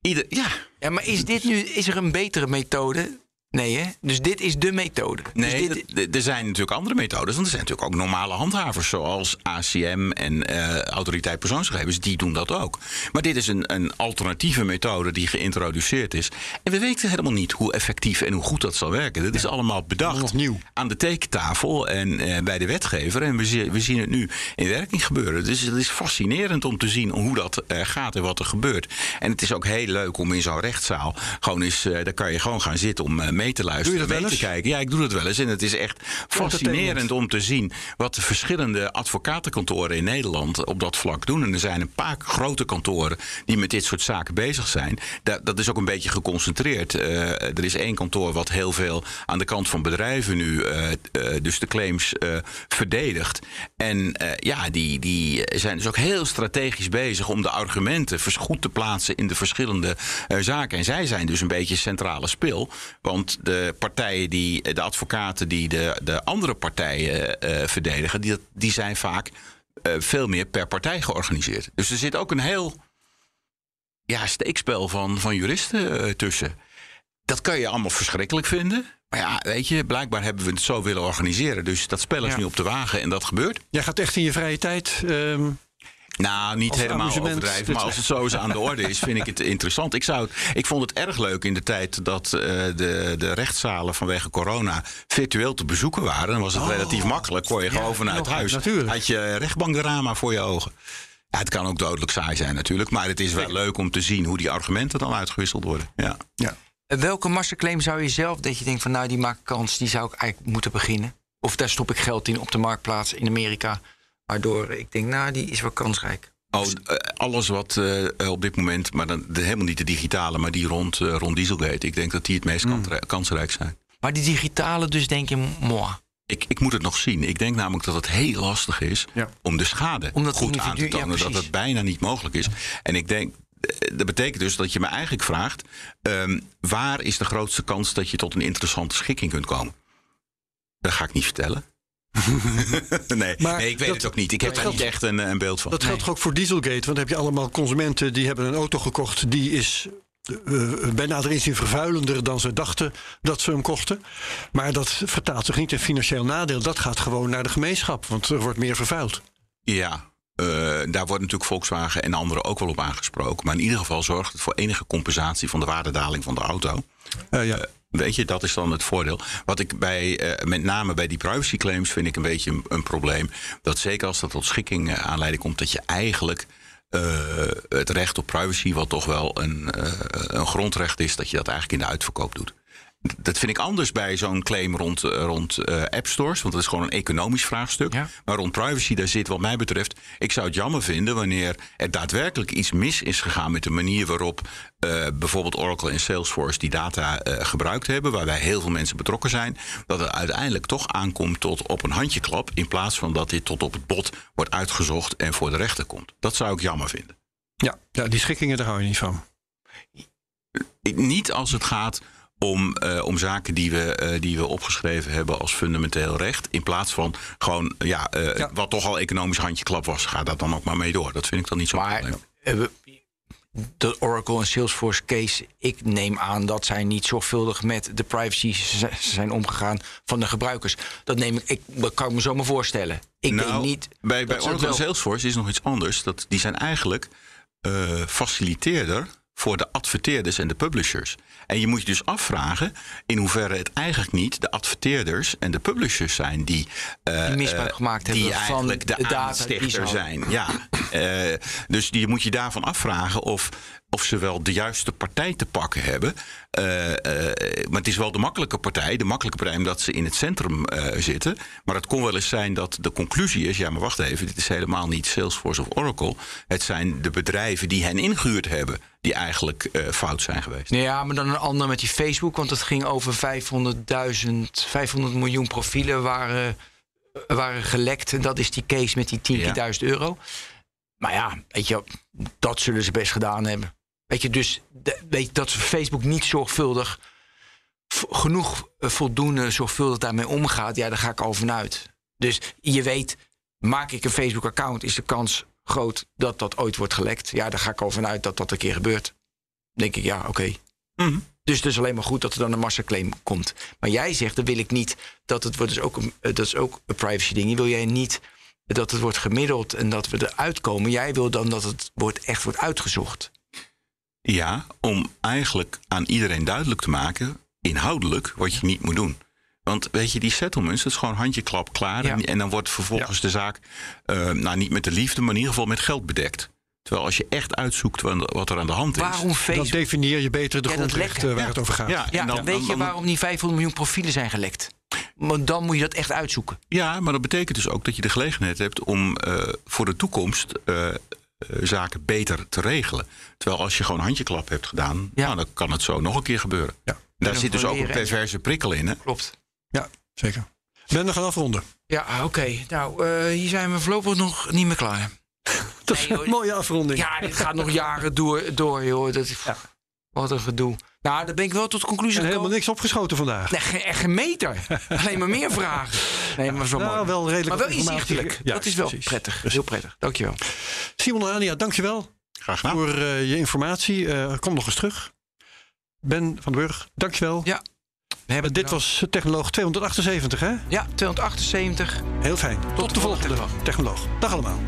Ieder, ja, Ja, maar is dit nu, is er een betere methode? Nee, hè? Dus dit is de methode. Nee, dus dit, d- er zijn natuurlijk andere methodes. Want er zijn natuurlijk ook normale handhavers, zoals ACM en eh, Autoriteit Persoonsgegevens, die doen dat ook. Maar dit is een, een alternatieve methode die geïntroduceerd is. En we weten helemaal niet hoe effectief en hoe goed dat zal werken. Dit is allemaal bedacht Nog nieuw. aan de tekentafel en eh, bij de wetgever. En we, we zien het nu in werking gebeuren. Dus het is fascinerend om te zien hoe dat eh, gaat en wat er gebeurt. En het is ook heel leuk om in zo'n rechtszaal gewoon eens, daar kan je gewoon gaan zitten om mee te luisteren, Doe je dat mee wel te eens? kijken. Ja, ik doe dat wel eens. En het is echt fascinerend om te zien wat de verschillende advocatenkantoren in Nederland op dat vlak doen. En er zijn een paar grote kantoren die met dit soort zaken bezig zijn. Dat, dat is ook een beetje geconcentreerd. Eh, er is één kantoor wat heel veel aan de kant van bedrijven nu, eh, eh, dus de claims, verdedigt. En ja, die, die zijn dus ook heel strategisch bezig om de argumenten goed te plaatsen in de verschillende zaken. En zij zijn dus een beetje centrale spil. Want de partijen die, de advocaten die de, de andere partijen eh, verdedigen, die, die zijn vaak eh, veel meer per partij georganiseerd. Dus er zit ook een heel ja, steekspel van, van juristen eh, tussen. Dat kan je allemaal verschrikkelijk vinden. Maar ja, weet je, blijkbaar hebben we het zo willen organiseren. Dus dat spel is Ja. nu op de wagen en dat gebeurt. Jij gaat echt in je vrije tijd. ehm, Nou, niet helemaal overdrijven. Maar als het zo eens aan de orde is, vind ik het interessant. Ik, zou, het- ik vond het erg leuk in de tijd dat eh, de, de rechtszalen vanwege corona virtueel te bezoeken waren. Dan was het relatief makkelijk. Kon je gewoon vanuit huis. natuurlijk. Had je rechtbankdrama voor je ogen. Ja, het kan ook dodelijk saai zijn natuurlijk. Maar het is wel leuk om te zien hoe die argumenten dan uitgewisseld worden. Ja. ja. Welke masterclaim zou je zelf, dat je denkt van nou die maakt kans, die zou ik eigenlijk moeten beginnen? Of daar stop ik geld in op de marktplaats in Amerika, waardoor ik denk nou die is wel kansrijk. Oh, eh, alles wat eh, op dit moment, maar dan, de, helemaal niet de digitale, maar die rond, eh, rond Dieselgate. Ik denk dat die het meest kantre- kansrijk zijn. Maar die digitale dus denk je, moi. Ik, ik moet het nog zien. Ik denk namelijk dat het heel lastig is Ja. om de schade Omdat goed aan te ja, tonen. dat het bijna niet mogelijk is. En ik denk, dat betekent dus dat je me eigenlijk vraagt: ehm, waar is de grootste kans dat je tot een interessante schikking kunt komen? Dat ga ik niet vertellen. nee, Maar nee, ik weet dat- het ook niet. Ik heb daar niet echt een, een beeld van. Dat geldt toch ook voor Dieselgate? Want dan heb je allemaal consumenten die hebben een auto gekocht. Die is eh, bij nader inzien vervuilender dan ze dachten dat ze hem kochten. Maar dat vertaalt zich niet in financieel nadeel. Dat gaat gewoon naar de gemeenschap. Want er wordt meer vervuild. Ja, eh, daar wordt natuurlijk Volkswagen en anderen ook wel op aangesproken. Maar in ieder geval zorgt het voor enige compensatie van de waardedaling van de auto. Eh, ja. Weet je, dat is dan het voordeel. Wat ik bij, eh, met name bij die privacy claims vind ik een beetje een, probleem. Dat zeker als dat tot schikking eh, aanleiding komt, dat je eigenlijk eh, het recht op privacy, wat toch wel een, een grondrecht is, dat je dat eigenlijk in de uitverkoop doet. Dat vind ik anders bij zo'n claim rond, eh, rond eh, app stores. Want dat is gewoon een economisch vraagstuk. Ja. Maar rond privacy, daar zit wat mij betreft... ik zou het jammer vinden wanneer er daadwerkelijk iets mis is gegaan... met de manier waarop eh, bijvoorbeeld Oracle en Salesforce die data gebruikt hebben... waarbij heel veel mensen betrokken zijn... dat het uiteindelijk toch aankomt tot op een handjeklap... in plaats van dat dit tot op het bot wordt uitgezocht en voor de rechter komt. Dat zou ik jammer vinden. Ja. ja, die schikkingen, daar hou je niet van. Niet als het gaat om, eh, om zaken die we, eh, die we opgeschreven hebben als fundamenteel recht. In plaats van gewoon, ja, eh, Ja. wat toch al economisch handjeklap was, ga daar dan ook maar mee door. Dat vind ik dan niet zo Maar probleem. de Oracle en Salesforce case, ik neem aan dat zij niet zorgvuldig met de privacy zijn omgegaan van de gebruikers. Dat neem ik, ik dat kan ik me zo maar voorstellen. Ik Nou, denk niet. Bij, bij dat Oracle en Salesforce is nog iets anders. Dat, die zijn eigenlijk faciliteerder voor de adverteerders en de publishers. En je moet je dus afvragen in hoeverre het eigenlijk niet de adverteerders en de publishers zijn die, eh, Die misbruik eh, gemaakt die hebben van eigenlijk de, de data aanstichter zijn. Ja, eh, dus die moet je daarvan afvragen of, of ze wel de juiste partij te pakken hebben. Eh, eh, maar het is wel de makkelijke partij, de makkelijke partij omdat ze in het centrum eh, zitten. Maar het kon wel eens zijn dat de conclusie is: ja, maar wacht even, dit is helemaal niet Salesforce of Oracle. Het zijn de bedrijven die hen ingehuurd hebben, die eigenlijk fout zijn geweest. Nee, ja, maar dan een ander met die Facebook. Want het ging over 500.000, 500 miljoen profielen waren, waren gelekt. En dat is die case met die 10.000 euro. Maar ja, weet je, dat zullen ze best gedaan hebben. Weet je, dus weet je, dat Facebook niet zorgvuldig, genoeg eh, voldoende zorgvuldig daarmee omgaat, ja, daar ga ik al vanuit. Dus je weet, maak ik een Facebook-account, is de kans groot dat dat ooit wordt gelekt. Ja, daar ga ik al vanuit dat dat een keer gebeurt. denk ik, ja, oké. Mhm. Dus het is alleen maar goed dat er dan een massaclaim komt. Maar jij zegt, dan wil ik niet dat het wordt. Dus ook een, eh, dat is ook een privacy ding. Wil jij niet dat het wordt gemiddeld en dat we eruit komen. Jij wil dan dat het wordt, echt wordt uitgezocht. Ja, om eigenlijk aan iedereen duidelijk te maken, inhoudelijk, wat je niet moet doen. Want weet je, die settlements, dat is gewoon handjeklap klaar. Ja. En, en dan wordt vervolgens de zaak, eh, nou niet met de liefde, maar in ieder geval met geld bedekt. Terwijl als je echt uitzoekt wat er aan de hand is. Waarom Dan definieer je beter de Ja, grondrechten waar Ja. het over gaat. Ja, Ja, en dan, weet dan- je dan- waarom die 500 miljoen profielen zijn gelekt? Want dan moet je dat echt uitzoeken. Ja, maar dat betekent dus ook dat je de gelegenheid hebt om eh, voor de toekomst eh, zaken beter te regelen. Terwijl als je gewoon handjeklap hebt gedaan, Ja. nou, dan kan het zo nog een keer gebeuren. Ja. Daar zit dus ook een perverse prikkel in. Hè? Klopt. Ja, zeker. Ben we gaan afronden. Ja, oké. Nou, eh, hier zijn we voorlopig nog niet meer klaar. Dat is Nee, een mooie afronding. Ja, dit gaat nog jaren door, door joh. Dat, Wat een gedoe. Nou, daar ben ik wel tot de conclusie En helemaal gekomen. niks opgeschoten vandaag. Nee, geen, echt geen meter. Alleen maar meer vragen. Nee, maar zo nou, mooi. wel redelijk maar wel inzichtelijk. Ja, dat is wel precies. prettig. Heel prettig. Dankjewel. Simon en Ania, dankjewel Graag gedaan. voor eh, je informatie. Eh, kom nog eens terug. Ben van den Burg, dankjewel. Ja. We hebben Dit was Technoloog 278, hè? Ja, 278. Heel fijn. Tot, de de volgende volgende Technoloog. Dag allemaal.